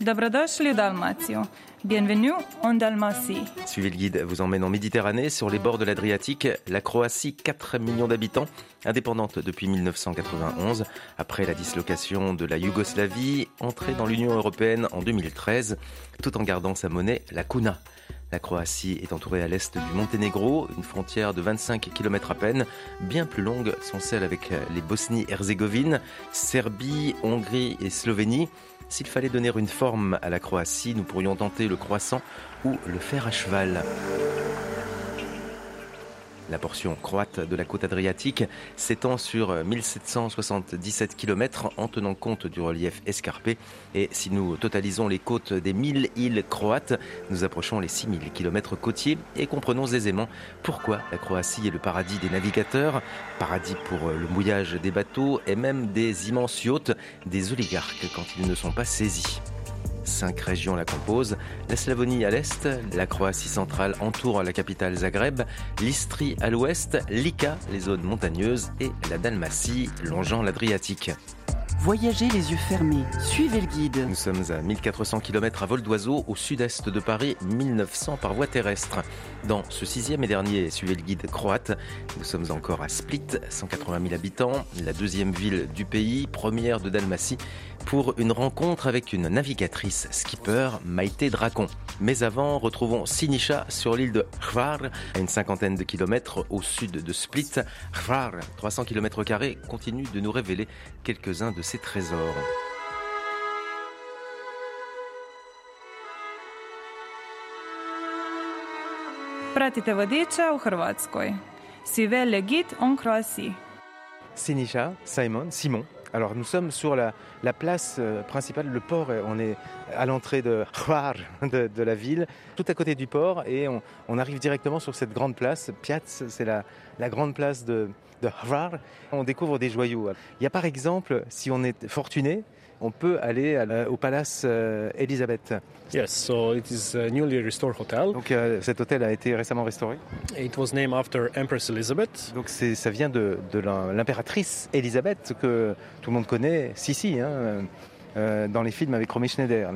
Dobrodošli u Dalmaciju. Bienvenue en Dalmatie. Suivez le guide, vous emmène en Méditerranée, sur les bords de l'Adriatique. La Croatie, 4 millions d'habitants, indépendante depuis 1991, après la dislocation de la Yougoslavie, entrée dans l'Union européenne en 2013, tout en gardant sa monnaie, la kuna. La Croatie est entourée à l'est du Monténégro, une frontière de 25 km à peine, bien plus longue sont celles avec les Bosnie-Herzégovine, Serbie, Hongrie et Slovénie. S'il fallait donner une forme à la Croatie, nous pourrions tenter le croissant ou le fer à cheval. La portion croate de la côte adriatique s'étend sur 1777 km en tenant compte du relief escarpé. Et si nous totalisons les côtes des 1000 îles croates, nous approchons les 6000 km côtiers et comprenons aisément pourquoi la Croatie est le paradis des navigateurs, paradis pour le mouillage des bateaux et même des immenses yachts des oligarques quand ils ne sont pas saisis. Cinq régions la composent. La Slavonie à l'est, la Croatie centrale entoure la capitale Zagreb, l'Istrie à l'ouest, l'Ika, les zones montagneuses et la Dalmatie longeant l'Adriatique. Voyagez les yeux fermés, suivez le guide. Nous sommes à 1400 km à vol d'oiseau au sud-est de Paris, 1900 par voie terrestre. Dans ce sixième et dernier Suivez le guide croate, nous sommes encore à Split, 180 000 habitants, la deuxième ville du pays, première de Dalmatie, pour une rencontre avec une navigatrice skipper, Maïté Dracon. Mais avant, retrouvons Sinisha sur l'île de Hvar, à une cinquantaine de kilomètres au sud de Split. Hvar, 300 km continue de nous révéler quelques-uns de ses trésors. Pratite vodiča u Hrvatskoj. En Croatie. Sinisha, Simon, Simon. Alors nous sommes sur la, la place euh, principale, le port, on est à l'entrée de de, de, la ville, tout à côté du port, et on, arrive directement sur cette grande place. Piaz, c'est la, la, grande place de, de Hvar. On découvre des joyaux. Il y a par exemple, si on est fortuné, on peut aller à au palace euh, Elisabeth. Yes, so it is a newly restored hotel. Donc euh, cet hôtel a été récemment restauré. It was named after Empress Elizabeth. Donc ça vient de, de l'impératrice Elisabeth que tout le monde connaît, si si. Hein, euh, dans les films avec Romy Schneider,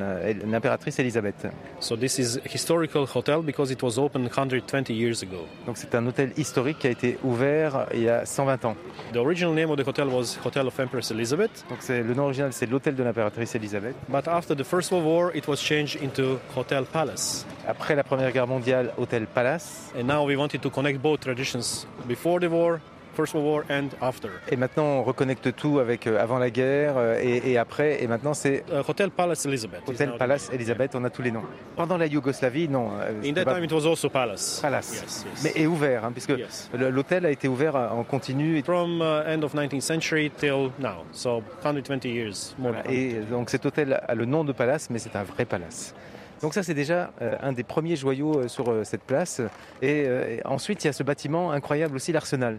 l'impératrice Elisabeth. So this is a historical hotel because it was opened 120 years ago. Donc c'est un hôtel historique qui a été ouvert il y a 120 ans. The original name of the hotel was Hotel of Empress Elizabeth. Donc c'est le nom original c'est l'hôtel de l'impératrice Elisabeth. But after the First World War, it was changed into Hotel Palace. Après la Première Guerre mondiale, Hôtel Palace. And now we wanted to connect both traditions before the war First World War and after. Et maintenant, on reconnecte tout avec euh, avant la guerre euh, et, et, après. Et maintenant, c'est uh, Hotel Palace Elizabeth. Hotel Palace Elizabeth. On a tous les noms. Pendant la Yougoslavie, non. Euh, In that pas... time, it was also Palace. Palace. Yes, yes. Mais est ouvert, hein, puisque yes. l'hôtel a été ouvert en continu. From uh, end of 19th century till now, so 120 years. More voilà. Et donc cet hôtel a le nom de palace, mais c'est un vrai palace. Donc ça, c'est déjà euh, un des premiers joyaux euh, sur euh, cette place. Et, ensuite, il y a ce bâtiment incroyable aussi, l'Arsenal.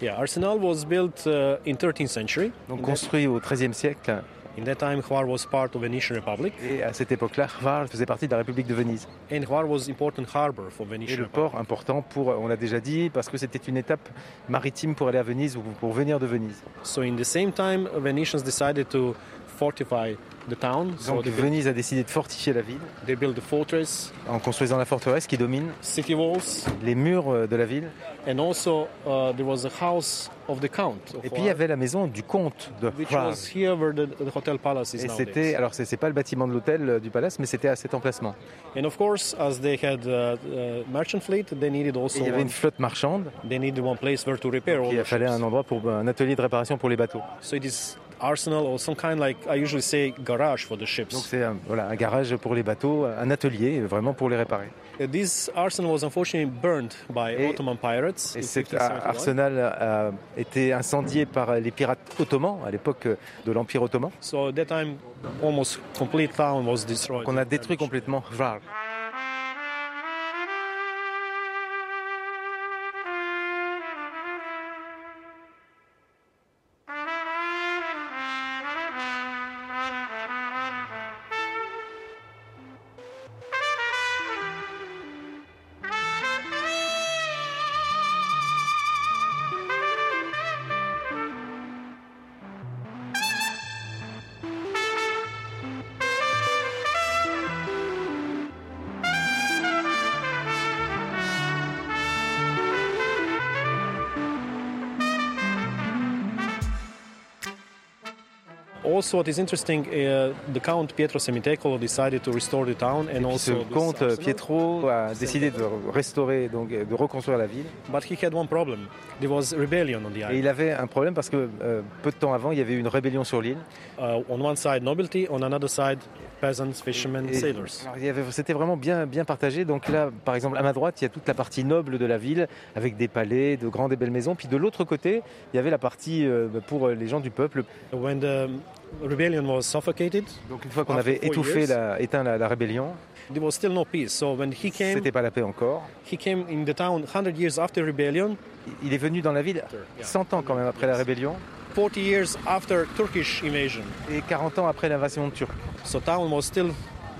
Yeah, Arsenal was built uh, in 13th century. Donc construit au XIIIe siècle. In that time, Hvar was part of Venetian Republic. Et à cette époque-là, Hvar faisait partie de la République de Venise. And Hvar was important harbor for Venetian Et le port important pour, on l'a déjà dit, parce que c'était une étape maritime pour aller à Venise ou pour venir de Venise. So in the same time, Venetians decided to fortify the town. Donc so Venise a décidé de fortifier la ville. They built a fortress. En construisant la forteresse qui domine. City walls. Les murs de la ville. And also uh, there was a house of the count. Of Et puis il y avait la maison du comte de Which was here where the, the hotel palace is Et c'était, alors c'est pas le bâtiment de l'hôtel euh, du palace, mais c'était à cet emplacement. And of course, as they had uh, uh, merchant fleet, they needed also. Et il y avait une flotte marchande. They needed one place where to repair all Il fallait un endroit pour un atelier de réparation pour les bateaux. So it is arsenal or some kind like I usually say garage for the ships. Donc c'est un, voilà, un garage pour les bateaux, un atelier vraiment pour les réparer. This arsenal was unfortunately burned by Et- Ottoman pirates Et cet 1571. arsenal a été incendié par les pirates ottomans à l'époque de l'Empire ottoman. So at that time, almost complete town was destroyed. qu'on a détruit complètement. Hvar. Ce comte arsenal. Pietro a décidé de restaurer, donc de reconstruire la ville. But he had one problem. There was rebellion on the Et island. il avait un problème parce que euh, peu de temps avant, il y avait eu une rébellion sur l'île. On one side, nobility. On another side, peasants, fishermen, Et- sailors. alors, il y avait- C'était vraiment bien, bien partagé. Donc là, par exemple, à ma droite, il y a toute la partie noble de la ville, avec des palais, de grandes et belles maisons. Puis de l'autre côté, il y avait la partie euh, pour les gens du peuple. When the Donc une fois qu'on avait étouffé, la, éteint la, la rébellion, there was still no peace. So when he came, c'était pas la paix encore. he came in the town 100 years after rebellion, Il est venu dans la ville 100 ans quand même après la rébellion 40 years after Turkish invasion. et 40 ans après l'invasion turque. So town was still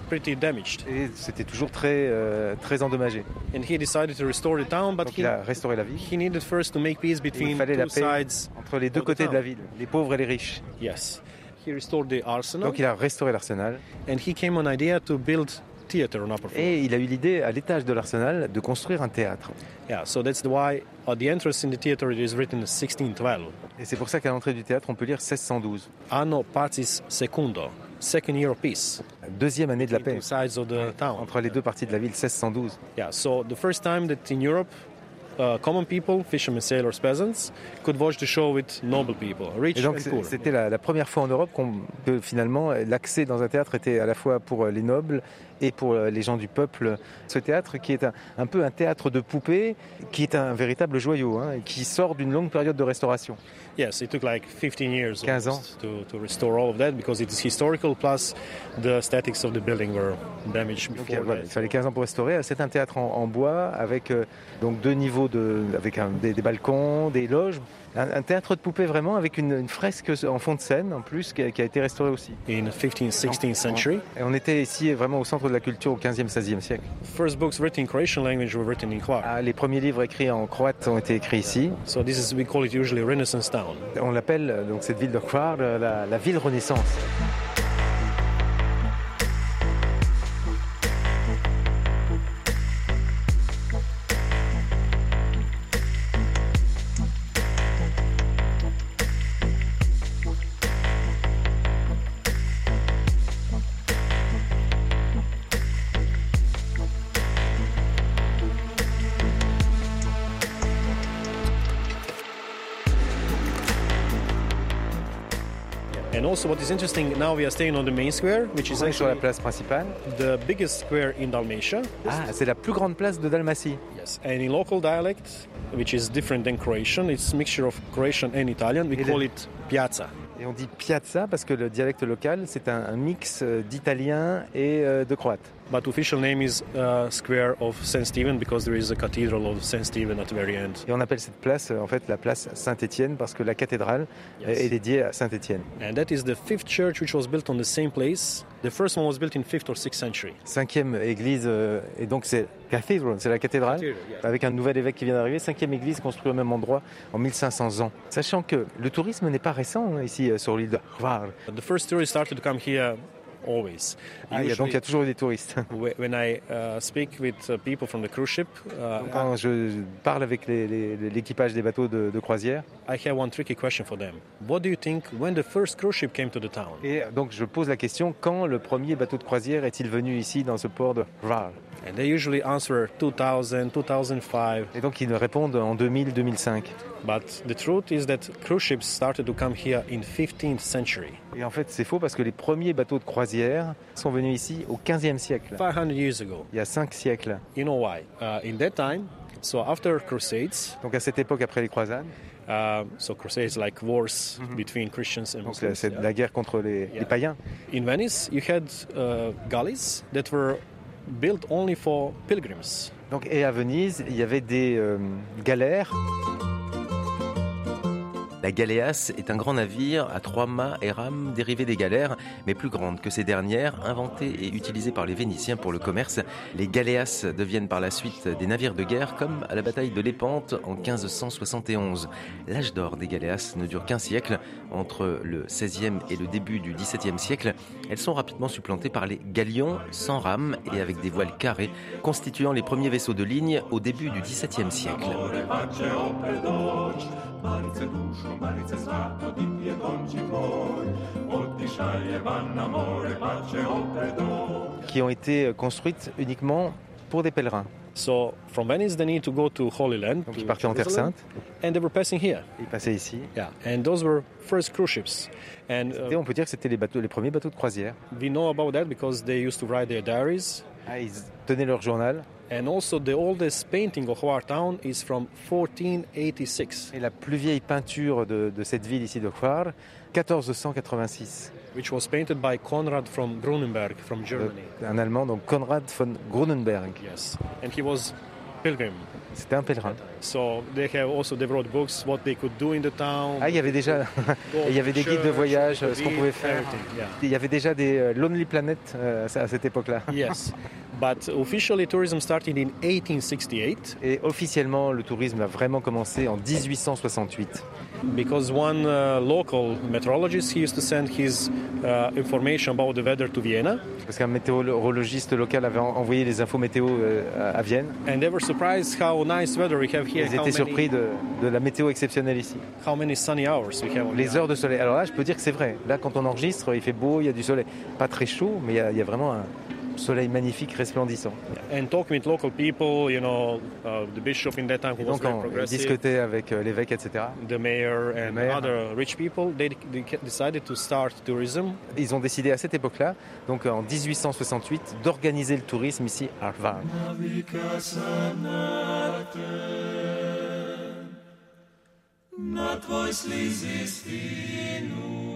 pretty damaged. Et c'était toujours très, euh, très endommagé. And he decided to restore the town, but Donc he, il a restauré la ville. he needed first to make peace Et between il fallait la paix sides. entre les deux côtés de la ville, les pauvres et les riches. Yes. Donc il a restauré l'arsenal and he came on idea to build theater on upper floor. et il a eu l'idée à l'étage de l'arsenal de construire un théâtre. Yeah, so that's why at the entrance in the theater it is written 1612. Et c'est pour ça qu'à l'entrée du théâtre, on peut lire 1612, Anno Pacis Secundo, second year of peace. deuxième année de la paix, Two sides of the town. entre les deux parties de la ville, 1612. Yeah, so the first time that in Europe, uh, common people, fishermen, sailors, peasants, could watch the show with noble people, rich Et donc and poor. c'était la, la première fois en Europe qu'on- que finalement l'accès dans un théâtre était à la fois pour les nobles et pour les gens du peuple. Ce théâtre qui est un, un peu un théâtre de poupées, qui est un véritable joyau, hein, qui sort d'une longue période de restauration. Yes, it took like 15 years 15 almost to, to restore all of that because it is historical, plus the statics of the building were damaged before euh, voilà, il fallait 15 ans pour restaurer. C'est un théâtre en, en bois avec euh, donc deux niveaux de, avec un- des, des balcons, des loges. Un, un théâtre de poupées vraiment avec une, une fresque en fond de scène en plus qui a, qui a été restaurée aussi. In 15th, 16th century, Et on était ici vraiment au centre de la culture au 15e, 16e siècle. first books written in Croatian language were written in. Ah, les premiers livres écrits en croate ont été écrits ici. So this is we call it usually Renaissance town. On l'appelle euh, donc cette ville de Hvar euh, la, la ville Renaissance. Is interesting now we are staying on the main square, which is sur la place principale? the biggest square in Dalmatia. Ah, c'est la plus grande place de Dalmatie. Yes. And in local dialect, which is different than Croatian, it's a mixture of Croatian and Italian. We Et call le- it piazza. Et on dit piazza parce que le dialecte local, c'est un, un mix euh, d'italien et euh, de croate. But official name is uh, Square of St. Stephen because there is a cathedral of St. Stephen at the very end. Et on appelle cette place euh, en fait la place Saint-Étienne parce que la cathédrale euh, Yes. est dédiée à Saint-Étienne. And that is the fifth church which was built on the same place. The first one was built in 5th or 6th century. Cinquième église, euh, et donc c'est cathedral, c'est la cathédrale, Cathedral, yeah. avec un nouvel évêque qui vient d'arriver. Cinquième église construite au même endroit en 1500 ans. Sachant que le tourisme n'est pas récent hein, ici sur l'île de Hvar. The first tourists started to come here always. Ah, il y a- donc il y a toujours des touristes. Wh- When I uh, speak with uh, people from the cruise ship, uh, Quand je parle avec l'équipage des bateaux de, de croisière, I have one tricky question for them. What do you think when the first cruise ship came to the town? et donc je pose la question quand le premier bateau de croisière est-il venu ici dans ce port de Hvar And they usually answer 2000, 2005. Et donc ils répondent en 2000-2005. But the truth is that cruise ships started to come here in 15th century, Et en fait c'est faux parce que les premiers bateaux de croisière sont venus ici au 15e siècle, 500 years ago. il y a 5 siècles. You know why? Uh, in that time, so after Crusades, Donc à cette époque après les croisades, uh, so Crusades like wars between Christians and donc Muslims. c'est yeah? la guerre contre les, les Yeah. païens. In Venice, you had uh, galleys that were built only for pilgrims. Donc, et à Venise, il y avait des euh, galères. La galéasse est un grand navire à trois mâts et rames dérivé des galères, mais plus grande que ces dernières, inventées et utilisées par les Vénitiens pour le commerce. Les galéasses deviennent par la suite des navires de guerre, comme à la bataille de Lépante en 1571. L'âge d'or des galéasses ne dure qu'un siècle. Entre le XVIe et le début du XVIIe siècle, elles sont rapidement supplantées par les galions sans rames et avec des voiles carrées, constituant les premiers vaisseaux de ligne au début du XVIIe siècle. Qui ont été construites uniquement pour des pèlerins. So from Venice, they need to go to Holy Land, Donc ils partaient en Terre Sainte, and they were passing here. ils passaient ici. Yeah, and those were first cruise ships, and Et uh, on peut dire que c'était les, bateaux, les premiers bateaux de croisière. we know about that because they used to write their diaries. Ah, ils tenaient leur journal. And also, the oldest painting of our town is from 1486, Et la plus vieille peinture de, de cette ville ici de Hvar, 1486. which was painted by Konrad from Grunenberg, from Germany. Un Allemand, donc Konrad von Grunenberg. Yes, and he was pilgrim. C'était un pèlerin. So they have also they wrote books what they could do in the town. Ah, il y avait déjà, il y avait des guides de voyage, ce qu'on pouvait faire. yeah. il y avait déjà des euh, Lonely Planet euh, à cette époque-là. yes, but officially tourism started in 1868 Et officiellement, le tourisme a vraiment commencé en 1868. because one uh, local meteorologist he used to send his uh, information about the weather to Vienna, Parce qu'un météorologiste local avait en- envoyé les infos météo euh, à Vienne. and they were surprised how nice weather we have here, Ils étaient surpris de, de la météo exceptionnelle ici. how many sunny hours we have. Les heures de soleil. Alors là, je peux dire que c'est vrai. Là, quand on enregistre, il fait beau, il y a du soleil. Pas très chaud, mais il y a, il y a vraiment un soleil magnifique, resplendissant. and talking with local people, you know, the bishop in that time who Et was donc, on discutait avec euh, l'évêque, etc. the mayor and mayor. other rich people, they, decided to start tourism. Ils ont décidé à cette époque-là, donc en 1868, d'organiser le tourisme ici à tvoj slizi stinu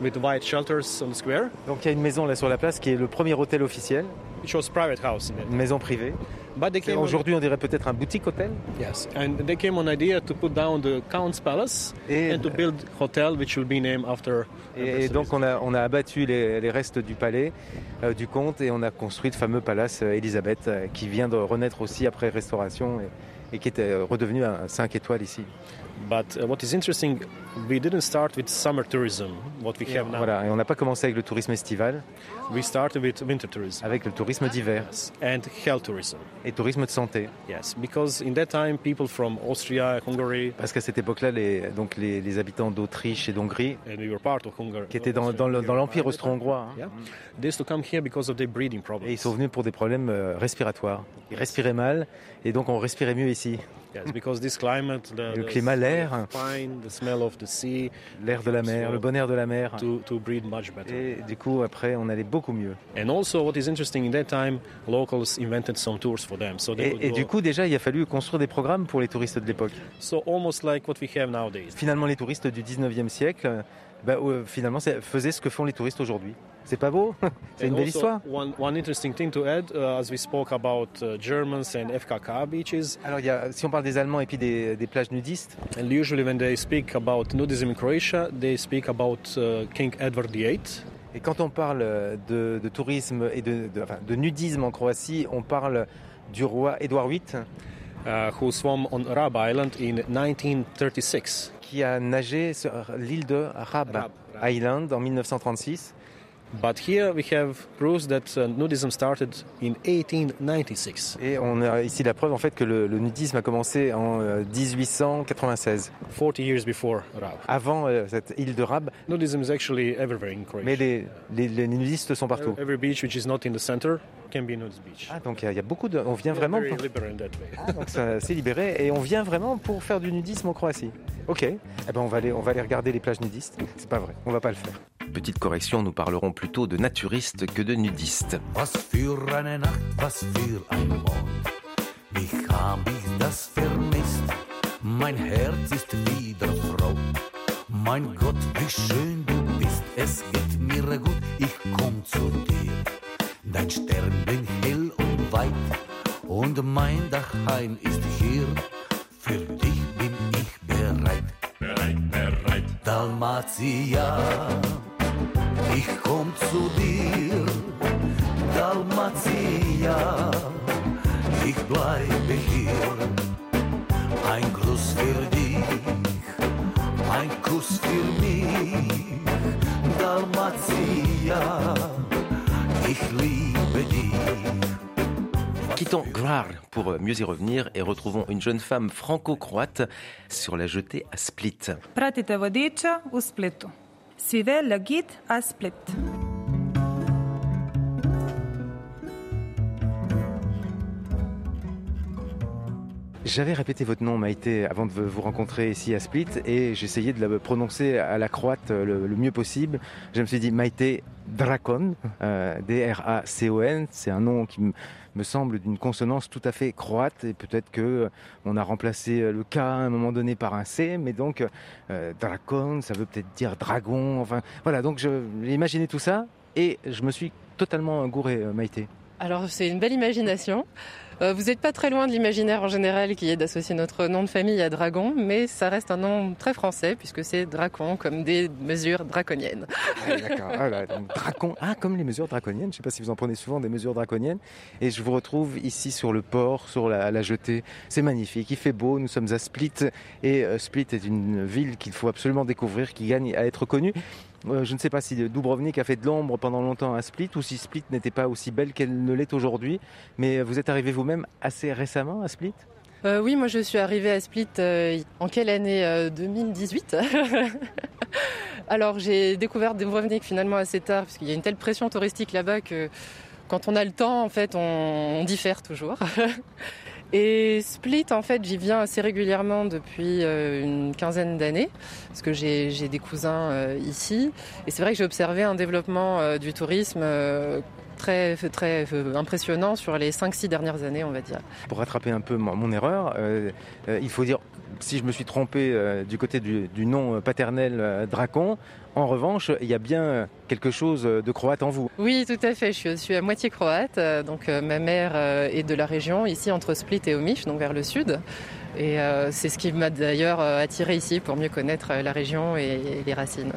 with white shelters on the square, Donc il y a une maison là sur la place qui est le premier hôtel officiel, which was private house in it. une maison privée. Aujourd'hui, on dirait peut-être un boutique hôtel. yes, and they came on idea to put down the count's palace Et, and to build hotel which will be named after. et donc on a, on a abattu les, les restes du palais euh, du comte et on a construit le fameux palace euh, Elisabeth euh, qui vient de renaître aussi après restauration et, et qui était redevenu un 5 étoiles ici. But uh, what is interesting, we didn't start with summer tourism, what we Et have now. voilà, et on n'a pas commencé avec le tourisme estival, We started with winter tourism avec le tourisme d'hiver yes, and health tourism. et tourisme de santé. Yes, because in that time, people from Austria, Hungary, Parce qu'à cette époque-là, les, donc les, les habitants d'Autriche et d'Hongrie, and we were part of Hungary, qui étaient dans, dans dans l'Empire austro-hongrois, hein, Yeah, they used to come here because of their breathing et problems. ils sont venus pour des problèmes euh, respiratoires. Ils respiraient mal et donc on respirait mieux ici. Yes, because this climate, the, Le the climat, l'air, the of the sea, l'air de la mer, le bon air de la mer. to, to breathe much better. Et du coup, après, on allait beaucoup mieux. And also, what is interesting in that time, locals invented some tours for them, so they could Et, du coup, déjà, il a fallu construire des programmes pour les touristes de l'époque. so almost like what we have nowadays. Finalement, les touristes du 19e siècle, bah, euh, finalement, faisaient ce que font les touristes aujourd'hui. C'est pas beau? C'est une belle histoire. One, one interesting thing to add, uh, as we spoke about uh, Germans and FKK beaches, Alors, il y a, si on parle des Allemands et puis des, des plages nudistes, and usually when they speak about nudism in Croatia, they speak about uh, King Edward VIII. et quand on parle de, de tourisme et de, de- enfin, de nudisme en Croatie, on parle du roi Édouard VIII uh, who swam on Rab Island in 1936. qui a nagé sur l'île de Rab, Rab, Rab. Island en 1936. But here we have proofs that uh, nudism started in 1896, Et on a ici la preuve en fait que le, le nudisme a commencé en euh, 1896, 40 years before Rab. avant euh, cette île de Rab. Nudism is actually everywhere in Croatia. Mais les, les- les nudistes sont partout. Every beach which is not in the center can be nudist beach. Ah, donc il y y a beaucoup de. On vient vraiment. Pour. Ah, donc s'est libéré et on vient vraiment pour faire du nudisme en Croatie. Ok. Eh ben on va aller, on va aller regarder les plages nudistes. C'est pas vrai. On va pas le faire. Petite correction, nous parlerons plutôt de naturistes que de nudistes. Was für eine Nacht, was für ein Mond. Wie hab ich das vermisst? Mein Herz ist wieder froh. Mein Gott, wie schön du bist. Es geht mir gut, ich komm zu dir. Dein Stern blinkt hell und weit. Und mein Dachheim ist hier. Für dich bin ich bereit. Bereit, bereit. Dalmatia, Dalmatia, ich bleibe hier. Ein Gruß für dich, ein Kuss für mich. Dalmatia, ich liebe dich. Quittons Grar pour mieux y revenir et retrouvons une jeune femme franco-croate sur la jetée à Split. Pratite vodiča u Splitu. Sive legit a Split. J'avais répété votre nom, Maïté, avant de vous rencontrer ici à Split, et j'essayais de le prononcer à la croate euh, le, le mieux possible. Je me suis dit Maïté Dracon, euh, D-R-A-C-O-N. C'est un nom qui m- me semble d'une consonance tout à fait croate, et peut-être que euh, on a remplacé euh, le K à un moment donné par un C, mais donc euh, Dracon, ça veut peut-être dire dragon. Enfin, voilà. Donc j'ai imaginé tout ça, et je me suis totalement gouré, euh, Maïté. Alors c'est une belle imagination. Euh, vous n'êtes pas très loin de l'imaginaire en général qui est d'associer notre nom de famille à dragon, mais ça reste un nom très français puisque c'est dracon comme des mesures draconiennes. Ah, D'accord. Donc dracon. Ah, comme les mesures draconiennes. Je ne sais pas si vous en prenez souvent des mesures draconiennes. Et je vous retrouve ici sur le port, sur la, la jetée. C'est magnifique. Il fait beau. Nous sommes à Split. Et euh, Split est une ville qu'il faut absolument découvrir, qui gagne à être connue. Euh, je ne sais pas si Dubrovnik a fait de l'ombre pendant longtemps à Split ou si Split n'était pas aussi belle qu'elle ne l'est aujourd'hui. Mais vous êtes arrivé vous-même assez récemment à Split? Euh, oui, moi je suis arrivée à Split euh, en quelle année Euh, 2018 Alors j'ai découvert Dubrovnik finalement assez tard parce qu'il y a une telle pression touristique là-bas que quand on a le temps, en fait, on diffère toujours. Et Split, en fait, j'y viens assez régulièrement depuis euh, une quinzaine d'années, parce que j'ai des cousins euh, ici. Et c'est vrai que j'ai observé un développement euh, du tourisme très, très euh, impressionnant sur les 5-6 dernières années, on va dire. Pour rattraper un peu mon, mon erreur, euh, euh, il faut dire, si je me suis trompé euh, du côté du, du nom paternel Dracon, en revanche, il y a bien quelque chose de croate en vous. Oui, tout à fait. Je suis, je suis à moitié croate. Donc, ma mère est de la région, ici entre Split et Omiš, donc vers le sud. Et euh, c'est ce qui m'a d'ailleurs euh, attiré ici pour mieux connaître euh, la région et, les racines.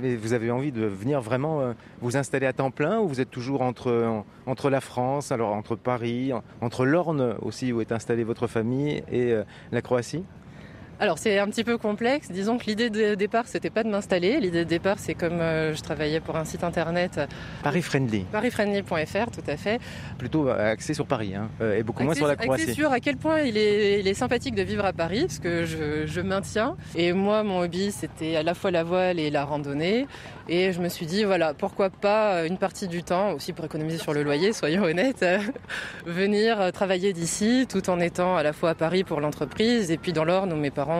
Mais vous avez envie de venir vraiment vous installer à temps plein ou vous êtes toujours entre, en- entre la France, alors entre Paris, en- entre l'Orne aussi où est installée votre famille et la Croatie? Alors c'est un petit peu complexe. Disons que l'idée de départ, c'était pas de m'installer. L'idée de départ, c'est comme euh, je travaillais pour un site internet, euh, Paris friendly, parisfriendly.fr, tout à fait. plutôt euh, axé sur Paris hein, et beaucoup moins Axé- sur la axé Croatie. sur à quel point il est, il est sympathique de vivre à Paris, parce que je, je maintiens. Et moi, mon hobby, c'était à la fois la voile et la randonnée. Et je me suis dit, voilà, pourquoi pas une partie du temps, aussi pour économiser sur le loyer, soyons honnêtes, euh, venir travailler d'ici, tout en étant à la fois à Paris pour l'entreprise. Et puis dans l'Orne, où mes parents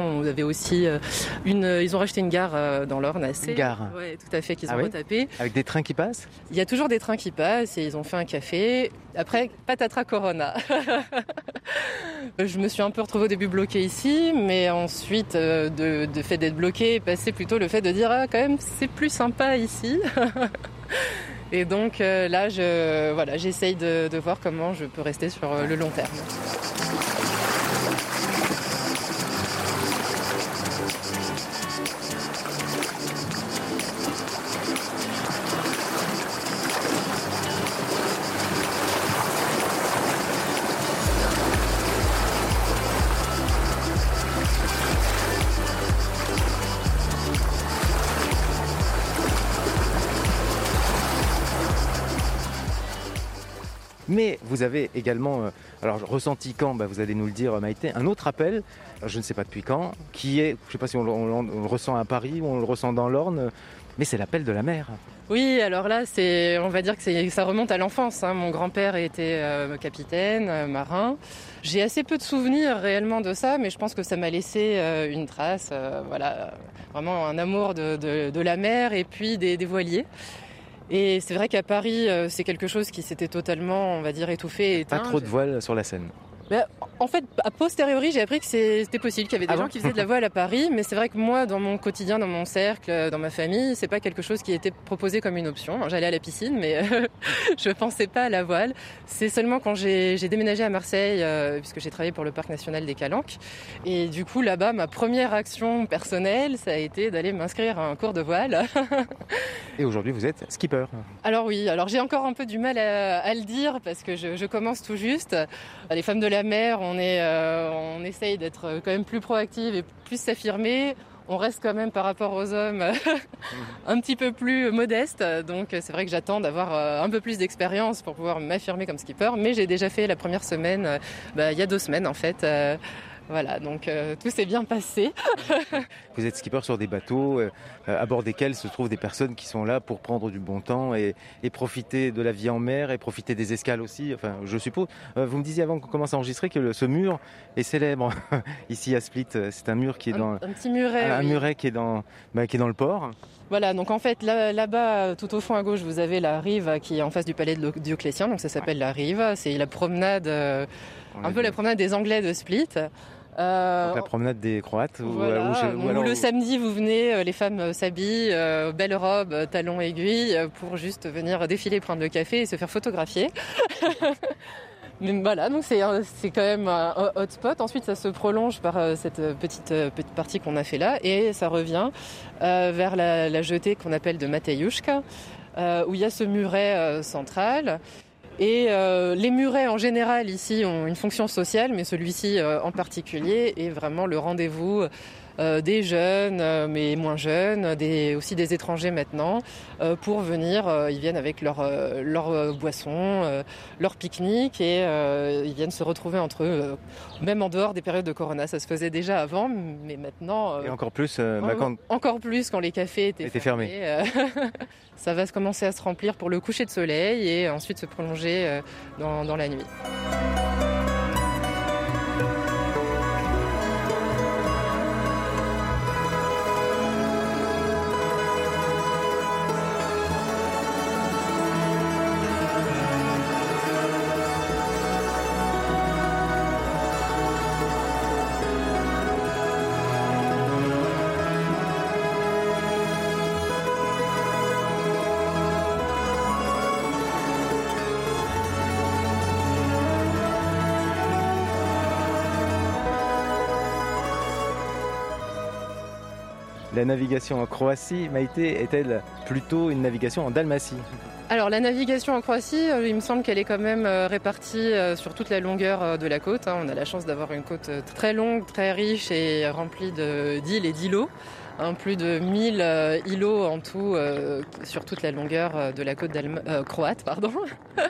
aussi euh, une, ils ont racheté une gare euh, dans l'Orne assez. Une gare Ouais, tout à fait, qu'ils Ah ont oui retapé. Avec des trains qui passent? Il y a toujours des trains qui passent et ils ont fait un café. Après, patatras corona. je me suis un peu retrouvée au début bloquée ici, mais ensuite, euh, de, de fait d'être bloquée, est passé plutôt le fait de dire ah, quand même, c'est plus sympa ici. Et donc euh, là, je, voilà, j'essaye de, de voir comment je peux rester sur euh, le long terme. Vous avez également, euh, alors ressenti quand, bah, vous allez nous le dire Maïté, un autre appel, alors, je ne sais pas depuis quand, qui est, je ne sais pas si on, le- ressent à Paris ou on le ressent dans l'Orne, mais c'est l'appel de la mer. Oui, alors là, c'est, on va dire que ça remonte à l'enfance. hein. Mon grand-père était euh, capitaine, euh, marin. J'ai assez peu de souvenirs réellement de ça, mais je pense que ça m'a laissé euh, une trace. euh, voilà, vraiment un amour de, la mer et puis des voiliers. Et c'est vrai qu'à Paris, euh, c'est quelque chose qui s'était totalement, on va dire, étouffé. et Pas trop de voiles sur la Seine. Ben, en fait, a posteriori, j'ai appris que c'était possible, qu'il y avait des Ah gens bon qui faisaient de la voile à Paris, mais c'est vrai que moi, dans mon quotidien, dans mon cercle, dans ma famille, c'est pas quelque chose qui était proposé comme une option. J'allais à la piscine, mais euh, je pensais pas à la voile. C'est seulement quand j'ai j'ai déménagé à Marseille, euh, puisque j'ai travaillé pour le parc national des Calanques, et du coup là-bas, ma première action personnelle, ça a été d'aller m'inscrire à un cours de voile. Et aujourd'hui, vous êtes skipper. Alors oui, alors j'ai encore un peu du mal à, à le dire parce que je, je commence tout juste. Les femmes de la on, est, euh, on essaye d'être quand même plus proactive et plus s'affirmer. On reste quand même par rapport aux hommes un petit peu plus modeste. Donc c'est vrai que j'attends d'avoir euh, un peu plus d'expérience pour pouvoir m'affirmer comme skipper. Mais j'ai déjà fait la première semaine, euh, bah, il y a deux semaines en fait. Euh, voilà, donc euh, tout s'est bien passé. Vous êtes skipper sur des bateaux euh, à bord desquels se trouvent des personnes qui sont là pour prendre du bon temps et, et profiter de la vie en mer et profiter des escales aussi, enfin je suppose. Euh, vous me disiez avant qu'on commence à enregistrer que le- ce mur est célèbre ici à Split. C'est un mur qui est dans... un petit muret. un oui. muret qui est dans, bah, qui est dans le port. Voilà, donc en fait là- là-bas, tout au fond à gauche, vous avez la rive qui est en face du palais de Dioclétien, donc ça s'appelle la rive. C'est la promenade, euh, un peu dit- la promenade des Anglais de Split. Euh, la promenade des Croates. ou- voilà, ou je- où ou alors- le samedi vous venez, euh, les femmes euh, s'habillent, euh, belles robes, euh, talons aiguilles, euh, pour juste venir défiler, prendre le café et se faire photographier. Mais voilà, donc c'est quand même un hotspot. Ensuite, ça se prolonge par euh, cette euh, petite, euh, petite partie qu'on a fait là et ça revient euh, vers la, la jetée qu'on appelle de Matejushka, euh, où il y a ce muret euh, central. Et euh, les murets en général ici ont une fonction sociale, mais celui-ci euh, en particulier est vraiment le rendez-vous des jeunes, euh, mais moins jeunes, des, aussi des étrangers maintenant, euh, pour venir. euh, ils viennent avec leur, euh, leur euh, boisson, euh, leur pique-nique et euh, ils viennent se retrouver entre eux, euh, même en dehors des périodes de Corona. Ça se faisait déjà avant, mais maintenant. euh, Et encore plus, euh, bah, en- quand- Encore plus quand les cafés étaient, Étaient fermés. euh, ça va se commencer à se remplir pour le coucher de soleil et ensuite se prolonger euh, dans, dans la nuit. La navigation en Croatie, Maïté, est-elle plutôt une navigation en Dalmatie Alors la navigation en Croatie, euh, il me semble qu'elle est quand même euh, répartie euh, sur toute la longueur de la côte. hein. On a la chance d'avoir une côte très longue, très riche et remplie d'îles et d'îlots. Hein, plus de 1000 euh, îlots en tout euh, sur toute la longueur euh, de la côte croate. Pardon.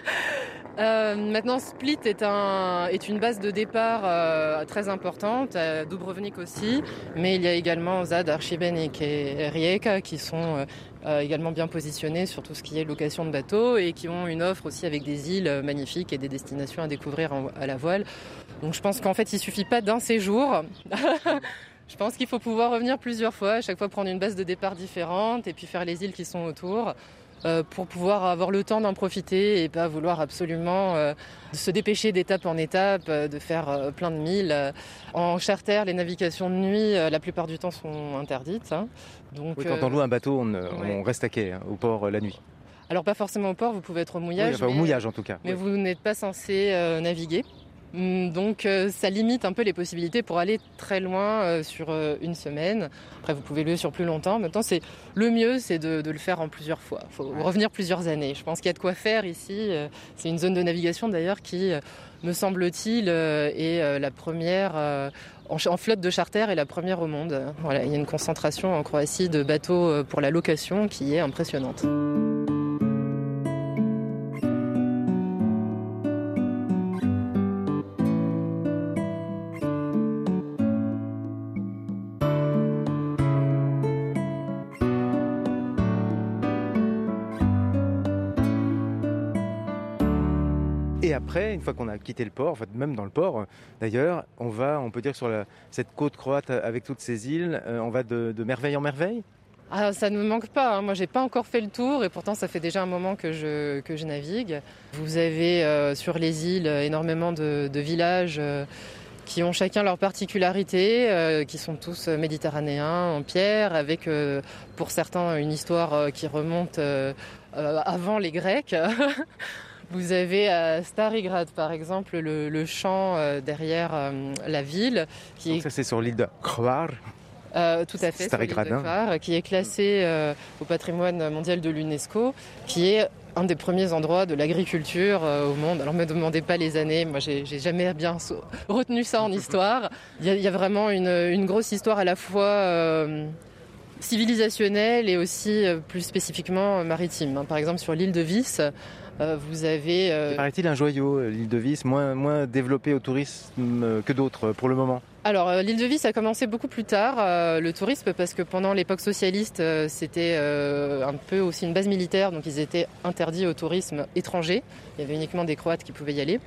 Euh, maintenant, Split est, un, est une base de départ euh, très importante, Dubrovnik aussi, mais il y a également Zad, Archibenik et Rijeka qui sont euh, également bien positionnés sur tout ce qui est location de bateaux et qui ont une offre aussi avec des îles magnifiques et des destinations à découvrir à la voile. Donc je pense qu'en fait, il suffit pas d'un séjour. Je pense qu'il faut pouvoir revenir plusieurs fois, à chaque fois prendre une base de départ différente et puis faire les îles qui sont autour euh, pour pouvoir avoir le temps d'en profiter et pas vouloir absolument euh, se dépêcher d'étape en étape, euh, de faire plein de milles. En charter, les navigations de nuit, la plupart du temps, sont interdites. hein. Donc, Oui, Quand on loue un bateau, on, ouais. on reste à quai, hein, au port la nuit. Alors pas forcément au port, vous pouvez être au mouillage. Oui, enfin, au mais- mouillage en tout cas. mais Oui. vous n'êtes pas censé naviguer. Hum, Donc euh, ça limite un peu les possibilités pour aller très loin euh, sur euh, une semaine. Après vous pouvez le sur plus longtemps. Maintenant c'est le mieux c'est de, de le faire en plusieurs fois. Il faut revenir plusieurs années. Je pense qu'il y a de quoi faire ici. C'est une zone de navigation d'ailleurs qui, me semble-t-il, est la première en, flotte de charter et la première au monde. Voilà, il y a une concentration en Croatie de bateaux pour la location qui est impressionnante. Fois qu'on a quitté le port, en fait, même dans le port, d'ailleurs, on va, on peut dire sur cette côte croate avec toutes ces îles, euh, on va de, merveille en merveille? Ah, ça ne me manque pas. hein. Moi, j'ai pas encore fait le tour et pourtant, ça fait déjà un moment que je, que je navigue. Vous avez euh, sur les îles énormément de, villages euh, qui ont chacun leur particularité, qui sont tous méditerranéens en pierre, avec pour certains une histoire qui remonte avant les Grecs. Vous avez à Starigrad, par exemple, le, le champ euh, derrière euh, la ville, qui est Donc ça, c'est sur l'île de euh, tout à fait, Starigrad, hein. Qui est classé euh, au patrimoine mondial de l'UNESCO, qui est un des premiers endroits de l'agriculture euh, au monde. Alors, me demandez pas les années, moi, j'ai jamais bien so- retenu ça en histoire. Il y a, il y a vraiment une, une grosse histoire à la fois euh, civilisationnelle et aussi euh, plus spécifiquement euh, maritime. Par exemple, sur l'île de Vis, euh, vous avez euh, Paraît-il un joyau, euh, l'île de Vis, moins, moins développée au tourisme euh, que d'autres euh, pour le moment. Alors, euh, l'île de Vis a commencé beaucoup plus tard, euh, le tourisme, parce que pendant l'époque socialiste, euh, c'était euh, un peu aussi une base militaire, donc ils étaient interdits au tourisme étranger. Il y avait uniquement des Croates qui pouvaient y aller.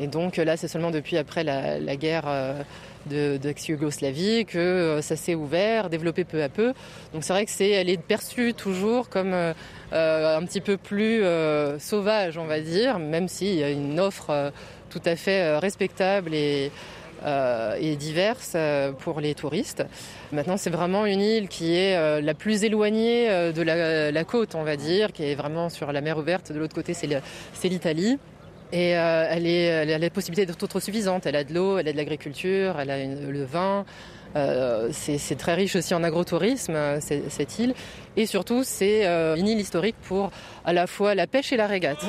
Et donc là, c'est seulement depuis après la, guerre euh, de, d'ex-Yougoslavie que euh, ça s'est ouvert, développé peu à peu. Donc c'est vrai que c'est, elle est perçue toujours comme euh, un petit peu plus sauvage, on va dire, même s'il y a une offre tout à fait respectable et, diverse pour les touristes. Maintenant, c'est vraiment une île qui est la plus éloignée de la, côte, on va dire, qui est vraiment sur la mer ouverte. De l'autre côté, c'est l'Italie. Et euh, elle, est, elle a la possibilité d'être autosuffisante. Elle a de l'eau, elle a de l'agriculture, elle a le vin. Euh, c'est très riche aussi en agrotourisme, euh, cette île. Et surtout, c'est euh, une île historique pour à la fois la pêche et la régate. Et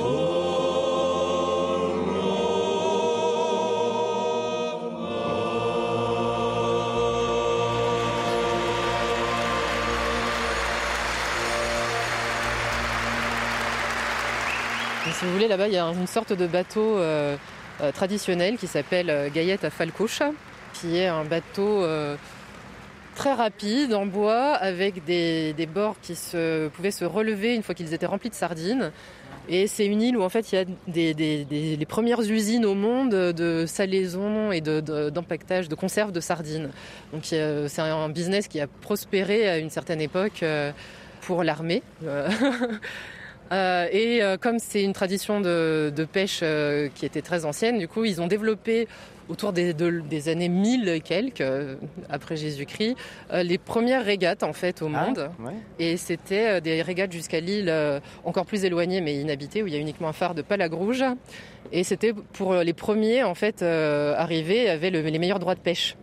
si vous voulez, là-bas, il y a une sorte de bateau euh, euh, traditionnel qui s'appelle euh, Gaillette à Falcocha, qui est un bateau très rapide en bois avec des, bords qui pouvaient se relever une fois qu'ils étaient remplis de sardines. Et c'est une île où en fait il y a des, les premières usines au monde de salaison et de- de- d'empaquetage, de, conserve de sardines. Donc c'est un business qui a prospéré à une certaine époque pour l'armée. Euh, et euh, comme c'est une tradition de, de pêche euh, qui était très ancienne, du coup, ils ont développé autour des, de- des années 1000 et quelques, euh, après Jésus-Christ, euh, les premières régates en fait au Ah, monde. ouais. Et c'était des régates jusqu'à l'île euh, encore plus éloignée mais inhabitée où il y a uniquement un phare de Palagrouge. Et c'était pour les premiers en fait euh, arrivés avaient le- les meilleurs droits de pêche.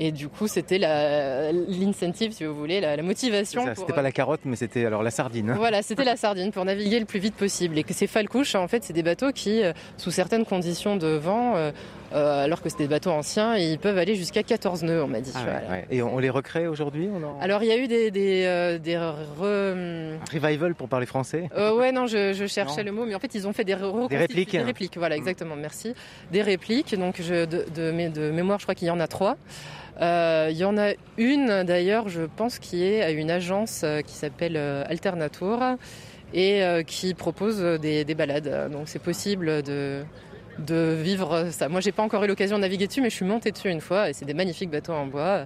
Et du coup, c'était l'incentive, si vous voulez, la, la motivation. C'était pas la carotte, mais c'était alors la sardine. voilà, c'était la sardine pour naviguer le plus vite possible. Et que ces falcouches, en fait, c'est des bateaux qui, euh, sous certaines conditions de vent, euh, euh, alors que c'est des bateaux anciens, ils peuvent aller jusqu'à 14 nœuds, on m'a dit. Ah ouais, Voilà. ouais. Et on, les recrée aujourd'hui en- Alors, il y a eu des, des, euh, des re- Revival pour parler français euh, ouais, non, je, je cherchais Non. le mot, mais en fait, ils ont fait des, re- Des répliques. Des répliques, voilà, exactement, merci. Des répliques, donc je, de, de, mé- de mémoire, je crois qu'il y en a trois. Euh, il y en a une, d'ailleurs, je pense, qui est à une agence euh, qui s'appelle euh, Alternatour et euh, qui propose des, des balades. Donc, c'est possible de de vivre ça. Moi, j'ai pas encore eu l'occasion de naviguer dessus, mais je suis montée dessus une fois et c'est des magnifiques bateaux en bois.